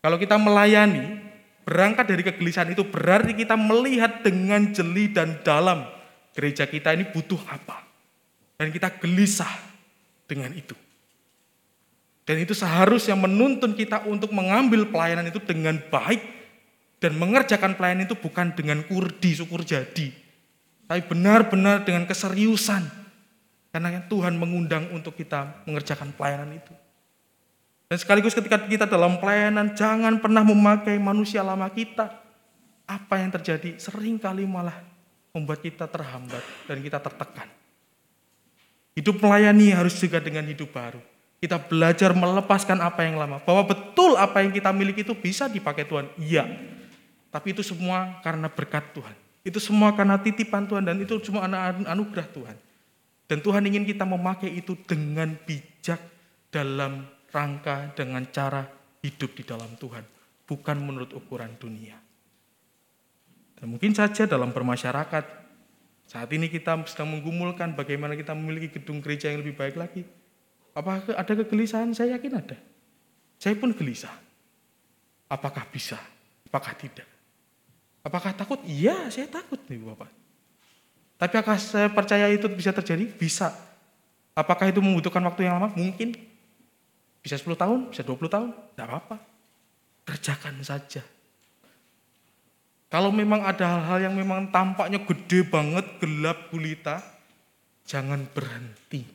Kalau kita melayani berangkat dari kegelisahan itu berarti kita melihat dengan jeli dan dalam gereja kita ini butuh apa. Dan kita gelisah dengan itu. Dan itu seharusnya menuntun kita untuk mengambil pelayanan itu dengan baik dan mengerjakan pelayanan itu bukan dengan kurdi, syukur jadi. Tapi benar-benar dengan keseriusan. Karena Tuhan mengundang untuk kita mengerjakan pelayanan itu. Dan sekaligus ketika kita dalam pelayanan, jangan pernah memakai manusia lama kita. Apa yang terjadi? Sering kali malah membuat kita terhambat dan kita tertekan. Hidup melayani harus juga dengan hidup baru. Kita belajar melepaskan apa yang lama. Bahwa betul apa yang kita miliki itu bisa dipakai Tuhan. Iya. Tapi itu semua karena berkat Tuhan. Itu semua karena titipan Tuhan dan itu semua anak anugerah Tuhan. Dan Tuhan ingin kita memakai itu dengan bijak dalam rangka dengan cara hidup di dalam Tuhan. Bukan menurut ukuran dunia. Dan mungkin saja dalam bermasyarakat, saat ini kita sedang menggumulkan bagaimana kita memiliki gedung gereja yang lebih baik lagi. Apakah ada kegelisahan? Saya yakin ada. Saya pun gelisah. Apakah bisa? Apakah tidak? Apakah takut? Iya, saya takut nih Bapak. Tapi apakah saya percaya itu bisa terjadi? Bisa. Apakah itu membutuhkan waktu yang lama? Mungkin. Bisa 10 tahun, bisa 20 tahun, tidak apa-apa. Kerjakan saja. Kalau memang ada hal-hal yang memang tampaknya gede banget, gelap gulita, jangan berhenti.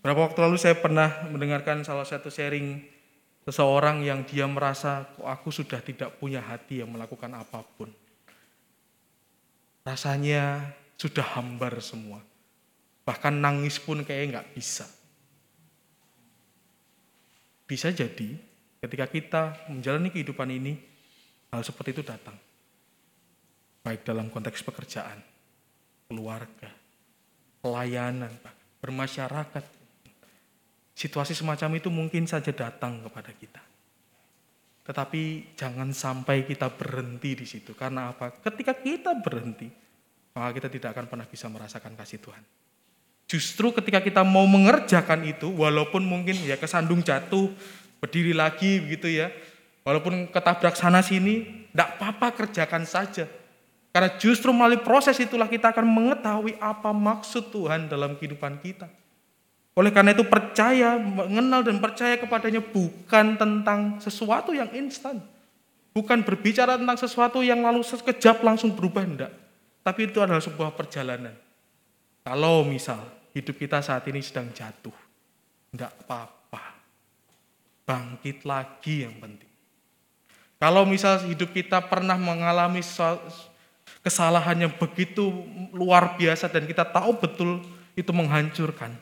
Berapa waktu lalu saya pernah mendengarkan salah satu sharing seseorang yang dia merasa, kok aku sudah tidak punya hati yang melakukan apa pun. Rasanya sudah hambar semua. Bahkan nangis pun kayaknya nggak bisa. Bisa jadi ketika kita menjalani kehidupan ini, hal seperti itu datang. Baik dalam konteks pekerjaan, keluarga, pelayanan, bermasyarakat. Situasi semacam itu mungkin saja datang kepada kita. Tetapi jangan sampai kita berhenti di situ. Karena apa? Ketika kita berhenti, maka kita tidak akan pernah bisa merasakan kasih Tuhan. Justru ketika kita mau mengerjakan itu, walaupun mungkin ya kesandung jatuh, berdiri lagi begitu ya, walaupun ketabrak sana sini, tidak apa-apa kerjakan saja. Karena justru melalui proses itulah kita akan mengetahui apa maksud Tuhan dalam kehidupan kita. Oleh karena itu percaya, mengenal dan percaya kepadanya bukan tentang sesuatu yang instan. Bukan berbicara tentang sesuatu yang lalu sekejap langsung berubah, enggak. Tapi itu adalah sebuah perjalanan. Kalau misal hidup kita saat ini sedang jatuh, tidak apa-apa. Bangkit lagi yang penting. Kalau misal hidup kita pernah mengalami kesalahan yang begitu luar biasa dan kita tahu betul itu menghancurkan,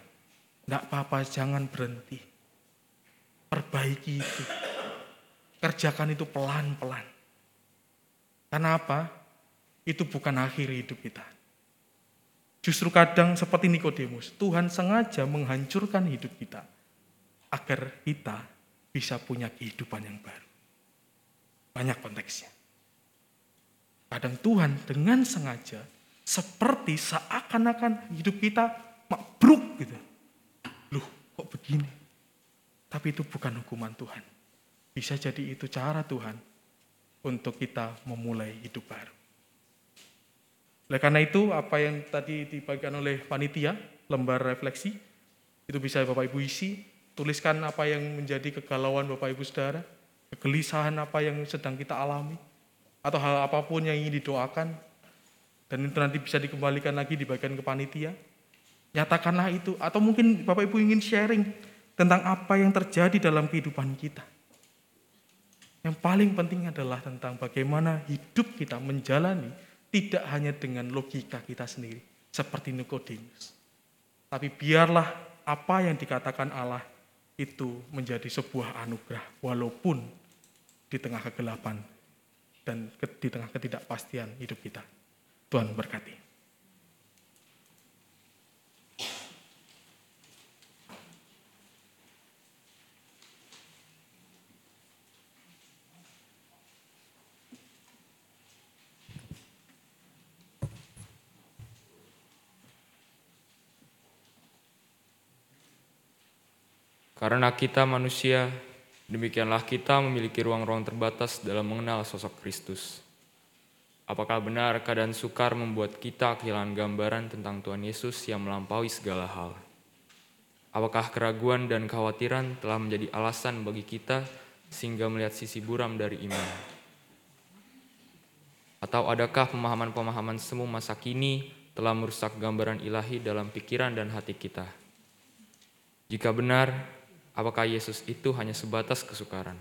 tidak apa-apa, jangan berhenti. Perbaiki itu. Kerjakan itu pelan-pelan. Karena apa? Itu bukan akhir hidup kita. Justru kadang seperti Nikodemus, Tuhan sengaja menghancurkan hidup kita agar kita bisa punya kehidupan yang baru. Banyak konteksnya. Kadang Tuhan dengan sengaja seperti seakan-akan hidup kita makbruk gitu. Loh, kok begini? Tapi itu bukan hukuman Tuhan. Bisa jadi itu cara Tuhan untuk kita memulai hidup baru. Oleh karena itu, apa yang tadi dibagikan oleh panitia, lembar refleksi, itu bisa Bapak Ibu isi, tuliskan apa yang menjadi kegalauan Bapak Ibu Saudara, kegelisahan apa yang sedang kita alami, atau hal apa pun yang ingin didoakan, dan itu nanti bisa dikembalikan lagi di bagian ke panitia. Nyatakanlah itu, atau mungkin Bapak Ibu ingin sharing tentang apa yang terjadi dalam kehidupan kita. Yang paling penting adalah tentang bagaimana hidup kita menjalani tidak hanya dengan logika kita sendiri, seperti Nikodemus. Tapi biarlah apa yang dikatakan Allah itu menjadi sebuah anugerah, walaupun di tengah kegelapan dan di tengah ketidakpastian hidup kita. Tuhan berkati. Karena kita manusia, demikianlah kita memiliki ruang-ruang terbatas dalam mengenal sosok Kristus. Apakah benar keadaan sukar membuat kita kehilangan gambaran tentang Tuhan Yesus yang melampaui segala hal? Apakah keraguan dan kekhawatiran telah menjadi alasan bagi kita sehingga melihat sisi buram dari iman? Atau adakah pemahaman-pemahaman semu masa kini telah merusak gambaran ilahi dalam pikiran dan hati kita? Jika benar, apakah Yesus itu hanya sebatas kesukaran?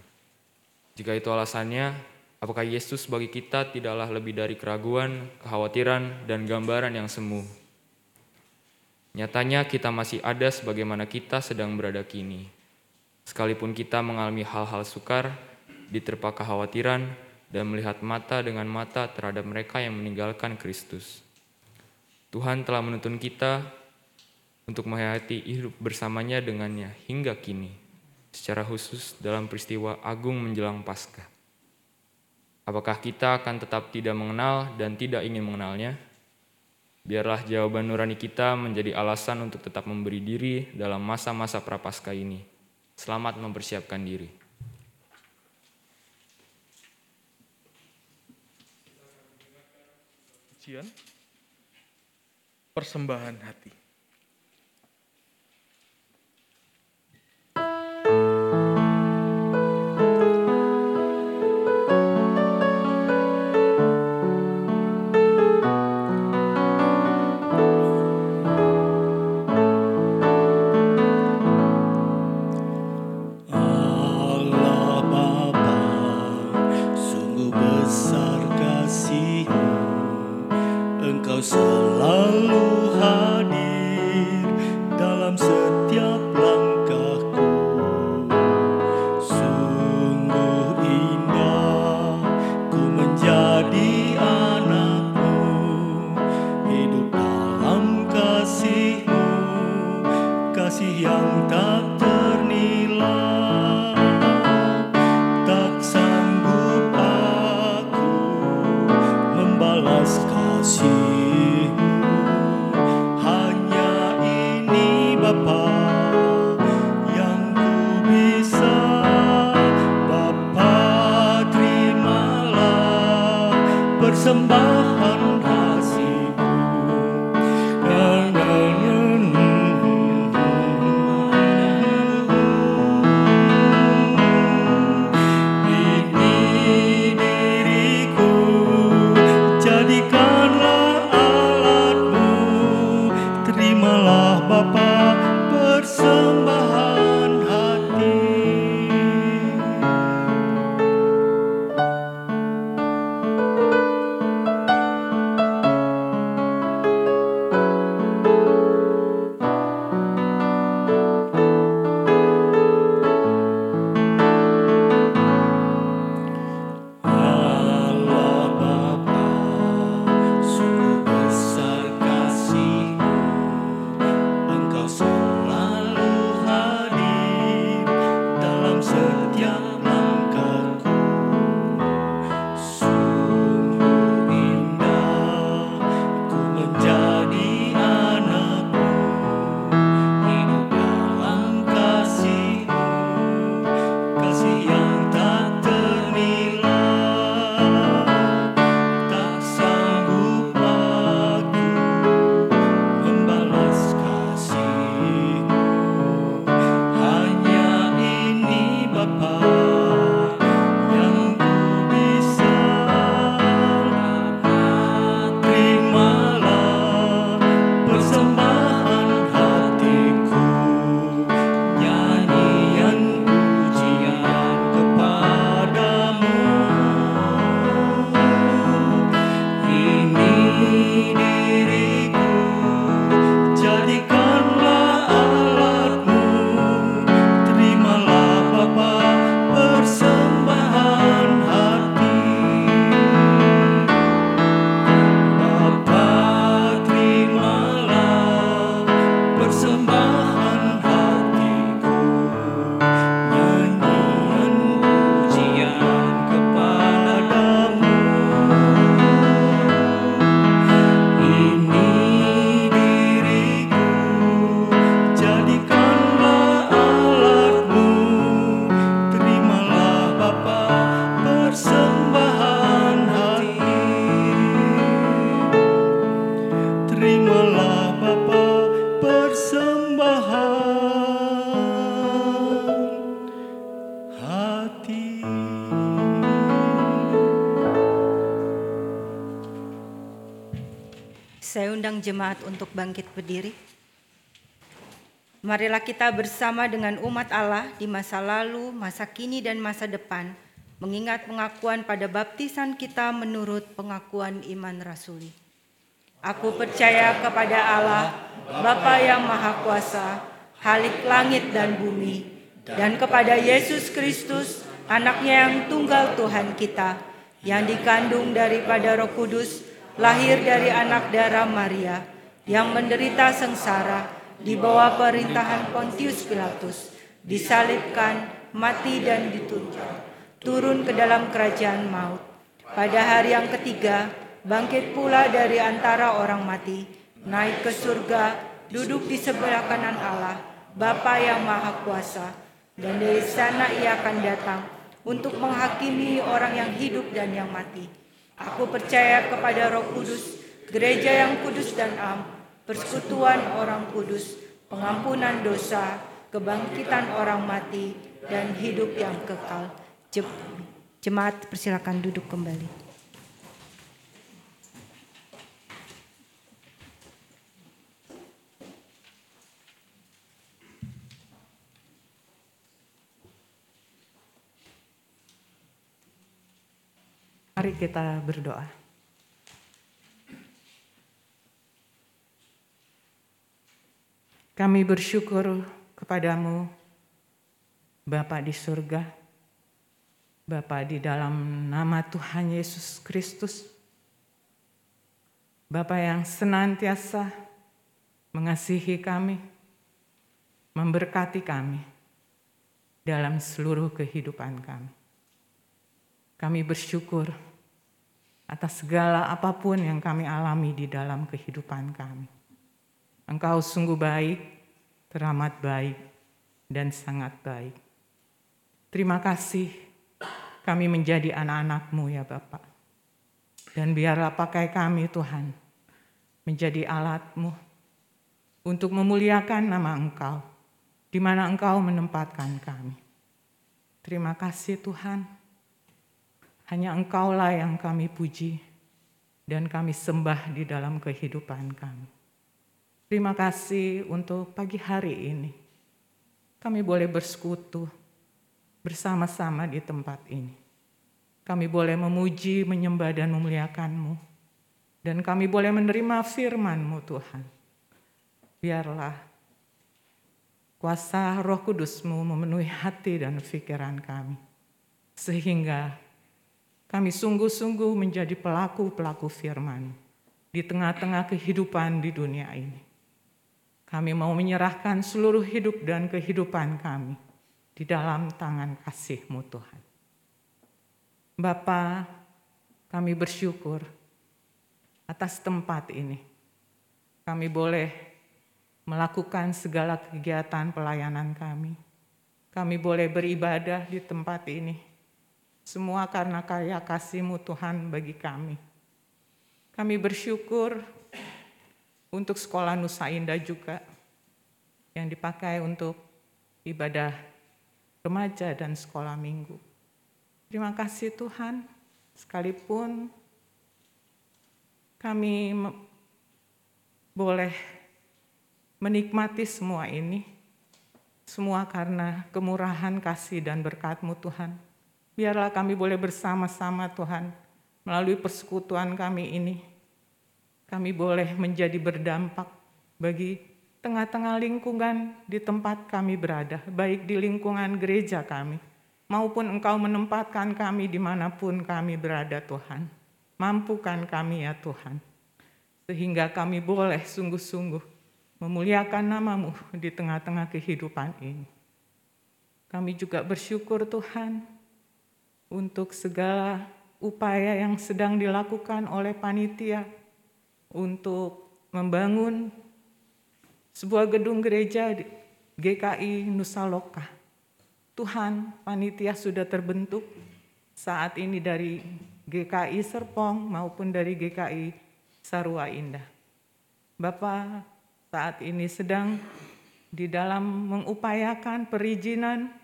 Jika itu alasannya, apakah Yesus bagi kita tidaklah lebih dari keraguan, kekhawatiran, dan gambaran yang semu? Nyatanya kita masih ada sebagaimana kita sedang berada kini. Sekalipun kita mengalami hal-hal sukar, diterpa kekhawatiran, dan melihat mata dengan mata terhadap mereka yang meninggalkan Kristus. Tuhan telah menuntun kita untuk menghayati hidup bersamanya dengannya hingga kini, secara khusus dalam peristiwa agung menjelang Paskah. Apakah kita akan tetap tidak mengenal dan tidak ingin mengenalnya? Biarlah jawaban nurani kita menjadi alasan untuk tetap memberi diri dalam masa-masa prapaskah ini. Selamat mempersiapkan diri. persembahan hati. Jemaat untuk bangkit berdiri. Marilah kita bersama dengan umat Allah di masa lalu, masa kini, dan masa depan, mengingat pengakuan pada baptisan kita menurut pengakuan iman rasuli. Aku percaya kepada Allah, Bapa yang Maha Kuasa, Halik langit dan bumi, dan kepada Yesus Kristus, anaknya yang tunggal Tuhan kita, yang dikandung daripada roh kudus, lahir dari anak darah Maria, yang menderita sengsara di bawah perintahan Pontius Pilatus, disalibkan, mati dan ditunjuk, turun ke dalam kerajaan maut. Pada hari yang ketiga, bangkit pula dari antara orang mati, naik ke surga, duduk di sebelah kanan Allah, Bapa yang Maha Kuasa, dan dari sana ia akan datang untuk menghakimi orang yang hidup dan yang mati. Aku percaya kepada Roh Kudus, gereja yang kudus dan am, persekutuan orang kudus, pengampunan dosa, kebangkitan orang mati, dan hidup yang kekal. Jemaat persilakan duduk kembali. Mari kita berdoa. Kami bersyukur kepadamu, Bapa di surga, Bapa di dalam nama Tuhan Yesus Kristus, Bapa yang senantiasa mengasihi kami, memberkati kami dalam seluruh kehidupan kami. Kami bersyukur atas segala apa pun yang kami alami di dalam kehidupan kami. Engkau sungguh baik, teramat baik, dan sangat baik. Terima kasih kami menjadi anak-anakmu ya Bapak. Dan biarlah pakai kami Tuhan menjadi alatmu untuk memuliakan nama Engkau di mana Engkau menempatkan kami. Terima kasih Tuhan. Hanya Engkaulah yang kami puji dan kami sembah di dalam kehidupan kami. Terima kasih untuk pagi hari ini. Kami boleh bersekutu bersama-sama di tempat ini. Kami boleh memuji, menyembah, dan memuliakan-Mu. Dan kami boleh menerima firman-Mu Tuhan. Biarlah kuasa roh kudus-Mu memenuhi hati dan pikiran kami. Sehingga kami sungguh-sungguh menjadi pelaku-pelaku firman di tengah-tengah kehidupan di dunia ini. Kami mau menyerahkan seluruh hidup dan kehidupan kami di dalam tangan kasih-Mu Tuhan. Bapa, kami bersyukur atas tempat ini. Kami boleh melakukan segala kegiatan pelayanan kami. Kami boleh beribadah di tempat ini semua karena karya kasih-Mu Tuhan bagi kami. Kami bersyukur untuk sekolah Nusa Indah juga yang dipakai untuk ibadah remaja dan sekolah minggu. Terima kasih Tuhan, sekalipun kami boleh menikmati semua ini, semua karena kemurahan kasih dan berkat-Mu Tuhan. Biarlah kami boleh bersama-sama Tuhan melalui persekutuan kami ini. Kami boleh menjadi berdampak bagi tengah-tengah lingkungan di tempat kami berada, baik di lingkungan gereja kami, maupun Engkau menempatkan kami di mana pun kami berada Tuhan. Mampukan kami ya Tuhan, sehingga kami boleh sungguh-sungguh memuliakan namamu di tengah-tengah kehidupan ini. Kami juga bersyukur Tuhan, untuk segala upaya yang sedang dilakukan oleh panitia untuk membangun sebuah gedung gereja di GKI Nusa Loka. Tuhan, panitia sudah terbentuk saat ini dari GKI Serpong maupun dari GKI Sarua Indah. Bapak saat ini sedang di dalam mengupayakan perizinan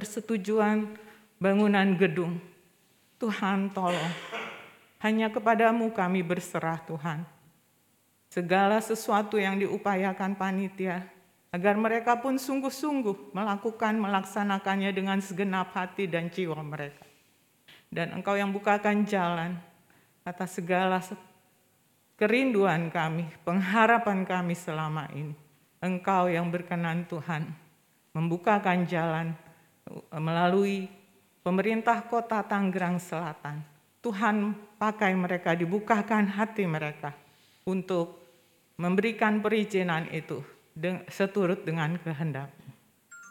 persetujuan bangunan gedung. Tuhan tolong, hanya kepadamu kami berserah Tuhan. Segala sesuatu yang diupayakan panitia, agar mereka pun sungguh-sungguh melakukan, melaksanakannya dengan segenap hati dan jiwa mereka. Dan engkau yang bukakan jalan atas segala kerinduan kami, pengharapan kami selama ini. Engkau yang berkenan Tuhan, membukakan jalan melalui pemerintah kota Tanggerang Selatan. Tuhan pakai mereka, dibukakan hati mereka untuk memberikan perizinan itu seturut dengan kehendak.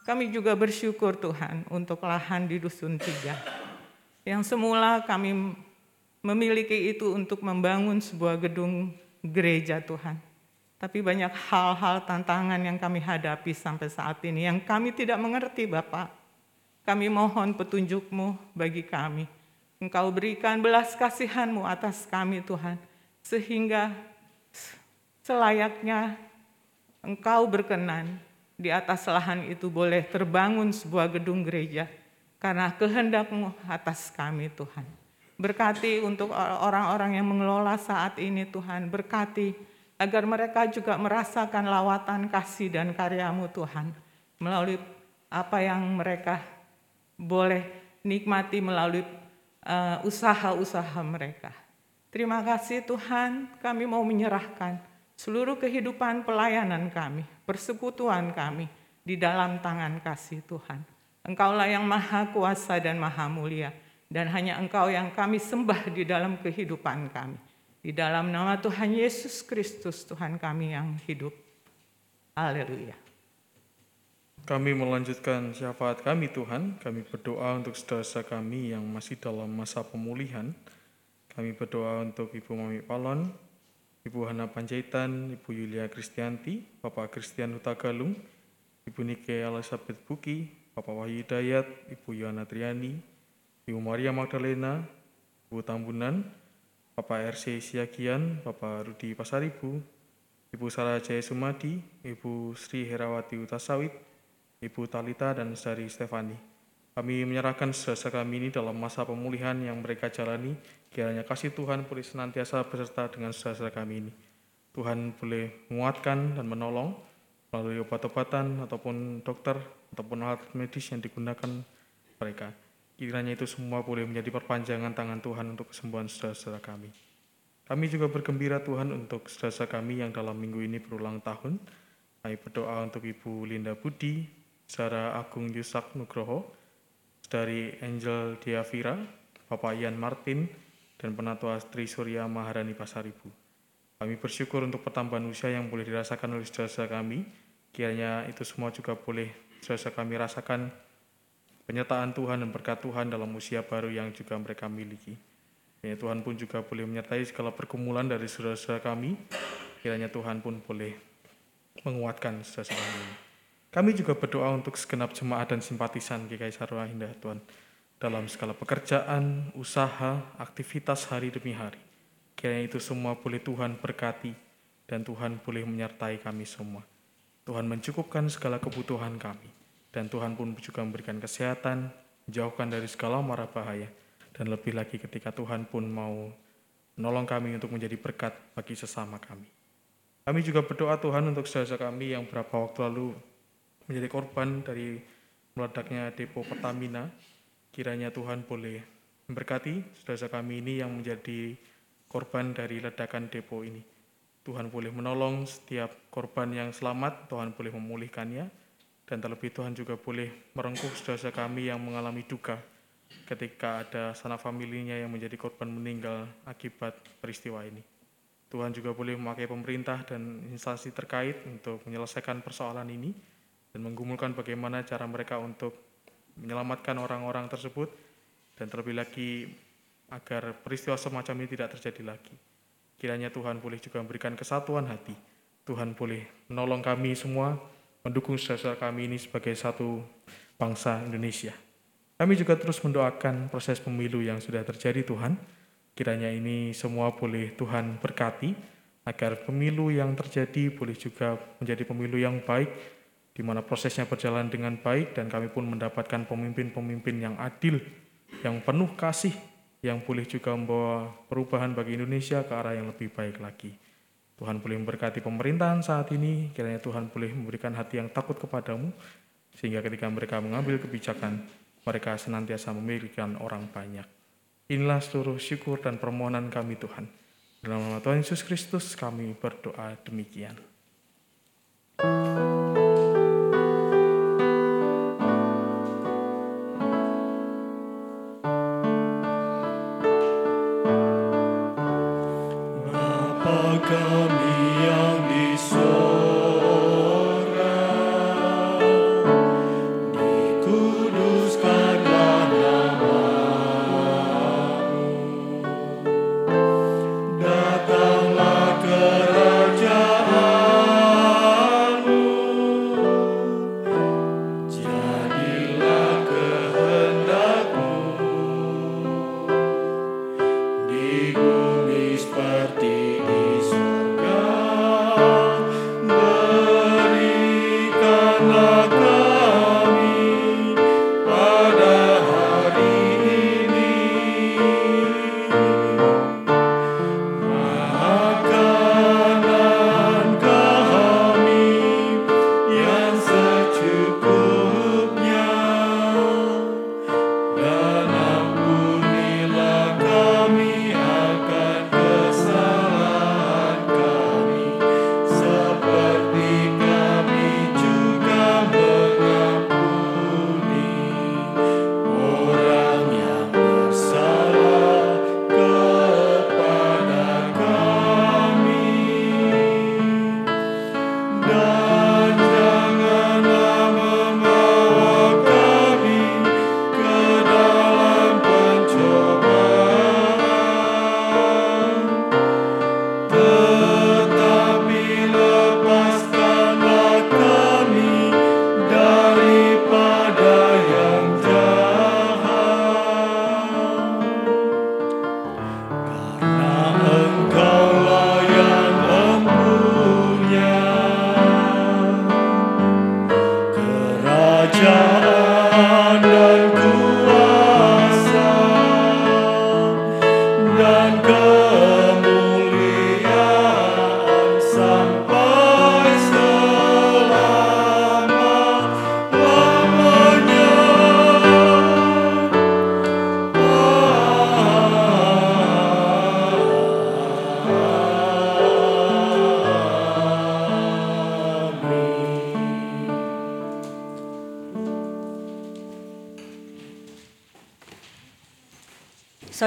Kami juga bersyukur Tuhan untuk lahan di Dusun Tiga. Yang semula kami memiliki itu untuk membangun sebuah gedung gereja Tuhan. Tapi banyak hal-hal tantangan yang kami hadapi sampai saat ini yang kami tidak mengerti Bapak. Kami mohon petunjukmu bagi kami. Engkau berikan belas kasihan-Mu atas kami Tuhan, sehingga selayaknya Engkau berkenan di atas lahan itu boleh terbangun sebuah gedung gereja karena kehendakmu atas kami Tuhan. Berkati untuk orang-orang yang mengelola saat ini Tuhan, berkati agar mereka juga merasakan lawatan kasih dan karyamu Tuhan melalui apa yang mereka boleh nikmati melalui uh, usaha-usaha mereka. Terima kasih Tuhan, kami mau menyerahkan seluruh kehidupan pelayanan kami, persekutuan kami di dalam tangan kasih Tuhan. Engkaulah yang maha kuasa dan maha mulia, dan hanya Engkau yang kami sembah di dalam kehidupan kami. Di dalam nama Tuhan Yesus Kristus, Tuhan kami yang hidup. Haleluya. Kami melanjutkan syafaat kami Tuhan, kami berdoa untuk saudara kami yang masih dalam masa pemulihan. Kami berdoa untuk Ibu Mami Palon, Ibu Hana Panjaitan, Ibu Yulia Kristianti, Bapak Kristian Hutagalung, Ibu Nike Elizabeth Buki, Bapak Wahyu Dayat, Ibu Yohana Triani, Ibu Maria Magdalena, Ibu Tambunan, Bapak RC Siagian, Bapak Rudi Pasaribu, Ibu Sarah Jaya Sumadi, Ibu Sri Herawati Utasawit, Ibu Talita, dan Sari Stefani. Kami menyerahkan saudara kami ini dalam masa pemulihan yang mereka jalani. Kiranya kasih Tuhan boleh senantiasa beserta dengan saudara kami ini. Tuhan boleh menguatkan dan menolong melalui obat-obatan ataupun dokter ataupun alat medis yang digunakan mereka. Kiranya itu semua boleh menjadi perpanjangan tangan Tuhan untuk kesembuhan saudara-saudara kami. Kami juga bergembira Tuhan untuk saudara kami yang dalam minggu ini berulang tahun. Kami berdoa untuk Ibu Linda Budi, Sarah Agung Yusak Nugroho, dari Angel Diavira, Bapak Ian Martin, dan Penatua Tri Surya Maharani Pasaribu. Kami bersyukur untuk pertambahan usia yang boleh dirasakan oleh saudara kami. Kiranya itu semua juga boleh saudara kami rasakan penyertaan Tuhan dan berkat Tuhan dalam usia baru yang juga mereka miliki. Ya, Tuhan pun juga boleh menyertai segala pergumulan dari saudara-saudara kami. Kiranya Tuhan pun boleh menguatkan saudara kami. Kami juga berdoa untuk segenap jemaat dan simpatisan GKI Sarwa Indah Tuhan dalam segala pekerjaan, usaha, aktivitas hari demi hari. Kiranya itu semua boleh Tuhan berkati dan Tuhan boleh menyertai kami semua. Tuhan mencukupkan segala kebutuhan kami dan Tuhan pun juga memberikan kesehatan, menjauhkan dari segala mara bahaya dan lebih lagi ketika Tuhan pun mau menolong kami untuk menjadi berkat bagi sesama kami. Kami juga berdoa Tuhan untuk saudara kami yang beberapa waktu lalu menjadi korban dari meledaknya depo Pertamina. Kiranya Tuhan boleh memberkati saudara kami ini yang menjadi korban dari ledakan depo ini. Tuhan boleh menolong setiap korban yang selamat, Tuhan boleh memulihkannya, dan terlebih Tuhan juga boleh merengkuh saudara kami yang mengalami duka ketika ada sanak familinya yang menjadi korban meninggal akibat peristiwa ini. Tuhan juga boleh memakai pemerintah dan instansi terkait untuk menyelesaikan persoalan ini, dan menggumulkan bagaimana cara mereka untuk menyelamatkan orang-orang tersebut dan terlebih lagi agar peristiwa semacam ini tidak terjadi lagi. Kiranya Tuhan boleh juga memberikan kesatuan hati. Tuhan boleh menolong kami semua, mendukung saudara kami ini sebagai satu bangsa Indonesia. Kami juga terus mendoakan proses pemilu yang sudah terjadi Tuhan. Kiranya ini semua boleh Tuhan berkati agar pemilu yang terjadi boleh juga menjadi pemilu yang baik di mana prosesnya berjalan dengan baik dan kami pun mendapatkan pemimpin-pemimpin yang adil, yang penuh kasih, yang boleh juga membawa perubahan bagi Indonesia ke arah yang lebih baik lagi. Tuhan boleh memberkati pemerintahan saat ini, kiranya Tuhan boleh memberikan hati yang takut kepadamu, sehingga ketika mereka mengambil kebijakan, mereka senantiasa memiliki orang banyak. Inilah seluruh syukur dan permohonan kami Tuhan. Dalam nama Tuhan Yesus Kristus kami berdoa demikian.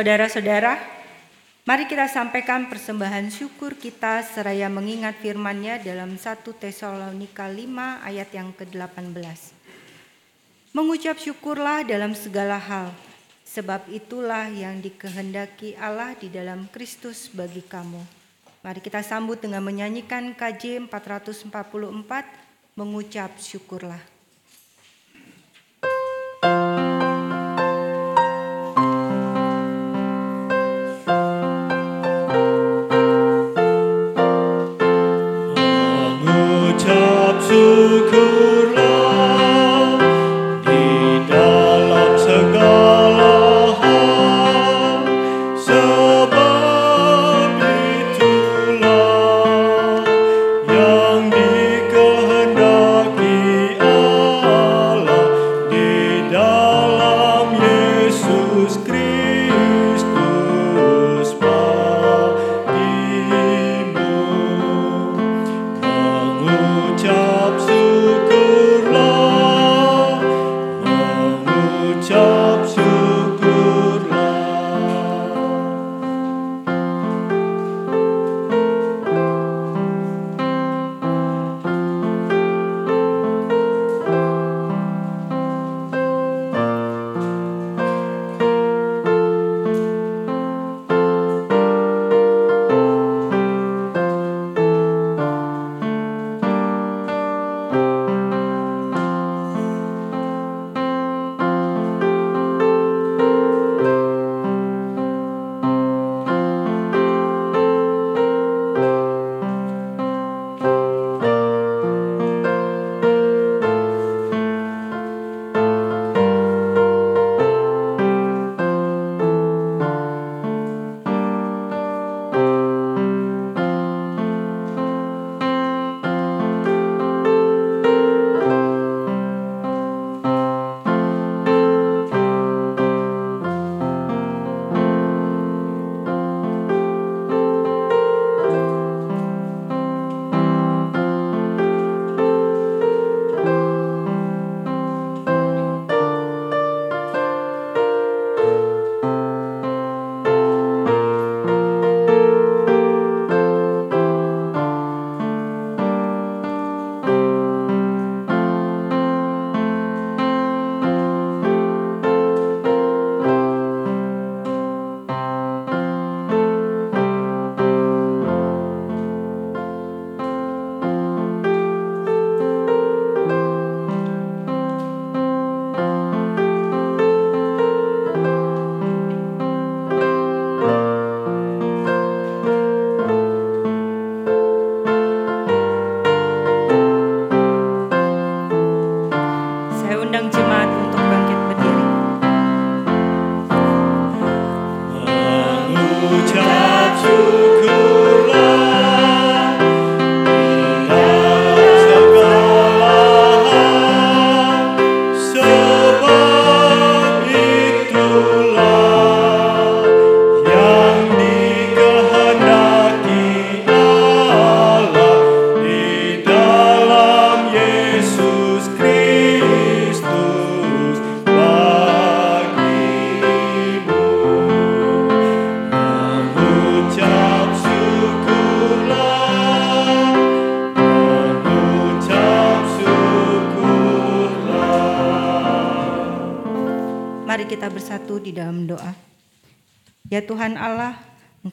Saudara-saudara, mari kita sampaikan persembahan syukur kita seraya mengingat firman-Nya dalam 1 Tesalonika 5 ayat yang ke-18. Mengucap syukurlah dalam segala hal, sebab itulah yang dikehendaki Allah di dalam Kristus bagi kamu. Mari kita sambut dengan menyanyikan KJ 444, mengucap syukurlah.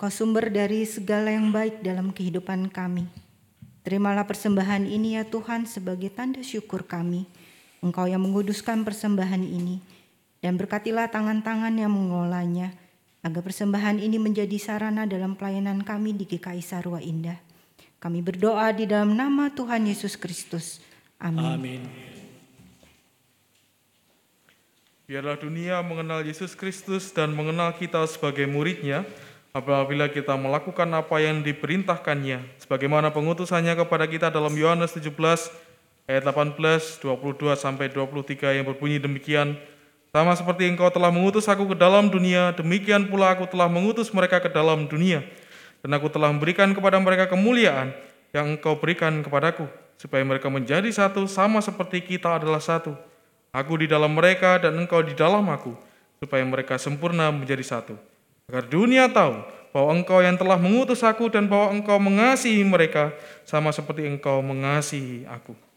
Engkau sumber dari segala yang baik dalam kehidupan kami. Terimalah persembahan ini ya Tuhan sebagai tanda syukur kami. Engkau yang menguduskan persembahan ini. Dan berkatilah tangan-tangan yang mengolahnya. Agar persembahan ini menjadi sarana dalam pelayanan kami di GKI Sarwa Indah. Kami berdoa di dalam nama Tuhan Yesus Kristus. Amin. Amin. Biarlah dunia mengenal Yesus Kristus dan mengenal kita sebagai muridnya apabila kita melakukan apa yang diperintahkannya sebagaimana pengutusannya kepada kita dalam Yohanes 17 ayat 18, 22 sampai 23 yang berbunyi demikian sama seperti engkau telah mengutus aku ke dalam dunia demikian pula aku telah mengutus mereka ke dalam dunia dan aku telah memberikan kepada mereka kemuliaan yang engkau berikan kepadaku supaya mereka menjadi satu sama seperti kita adalah satu Aku di dalam mereka dan engkau di dalam aku, supaya mereka sempurna menjadi satu. Agar dunia tahu bahwa engkau yang telah mengutus aku dan bahwa engkau mengasihi mereka sama seperti engkau mengasihi aku.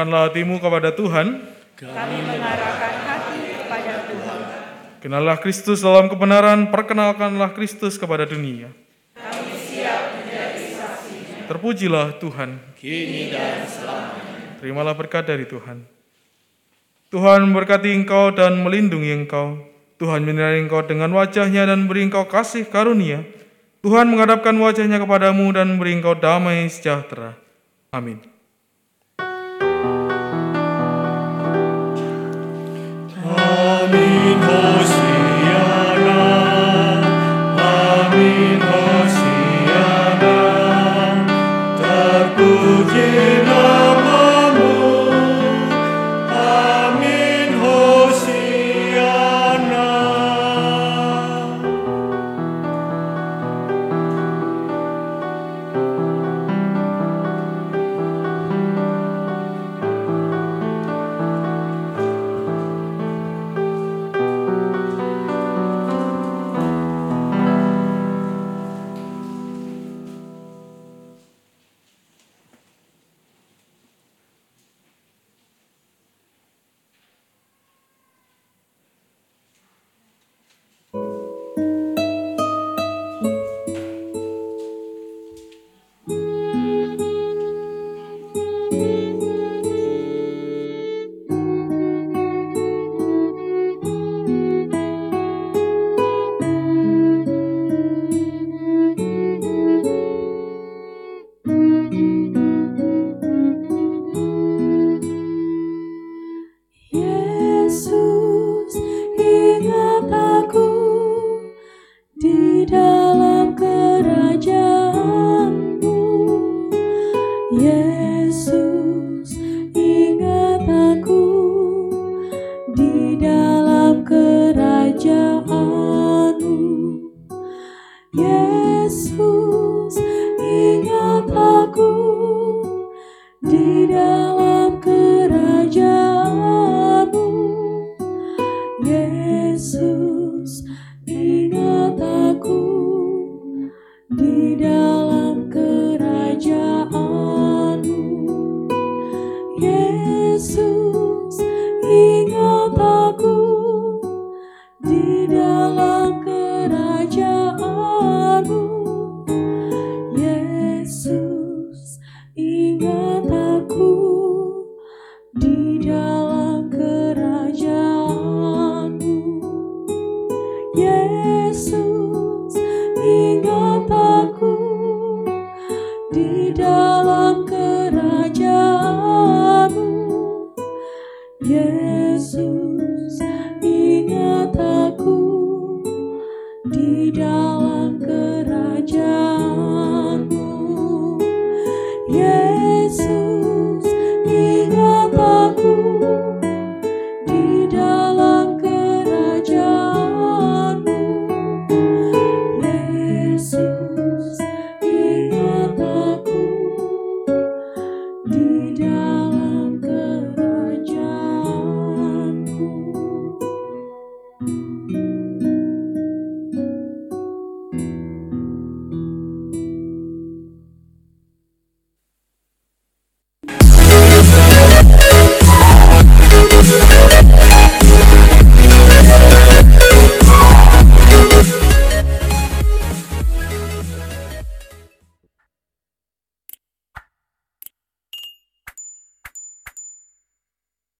Arahkanlah hatimu kepada Tuhan. Kami mengarahkan hati kepada Tuhan. Kenallah Kristus dalam kebenaran, perkenalkanlah Kristus kepada dunia. Terpujilah Tuhan. Kini dan selamanya Terimalah berkat dari Tuhan. Tuhan memberkati engkau dan melindungi engkau. Tuhan menyinari engkau dengan wajahnya dan beri engkau kasih karunia. Tuhan menghadapkan wajahnya kepadamu dan beri engkau damai sejahtera. Amin Spirit.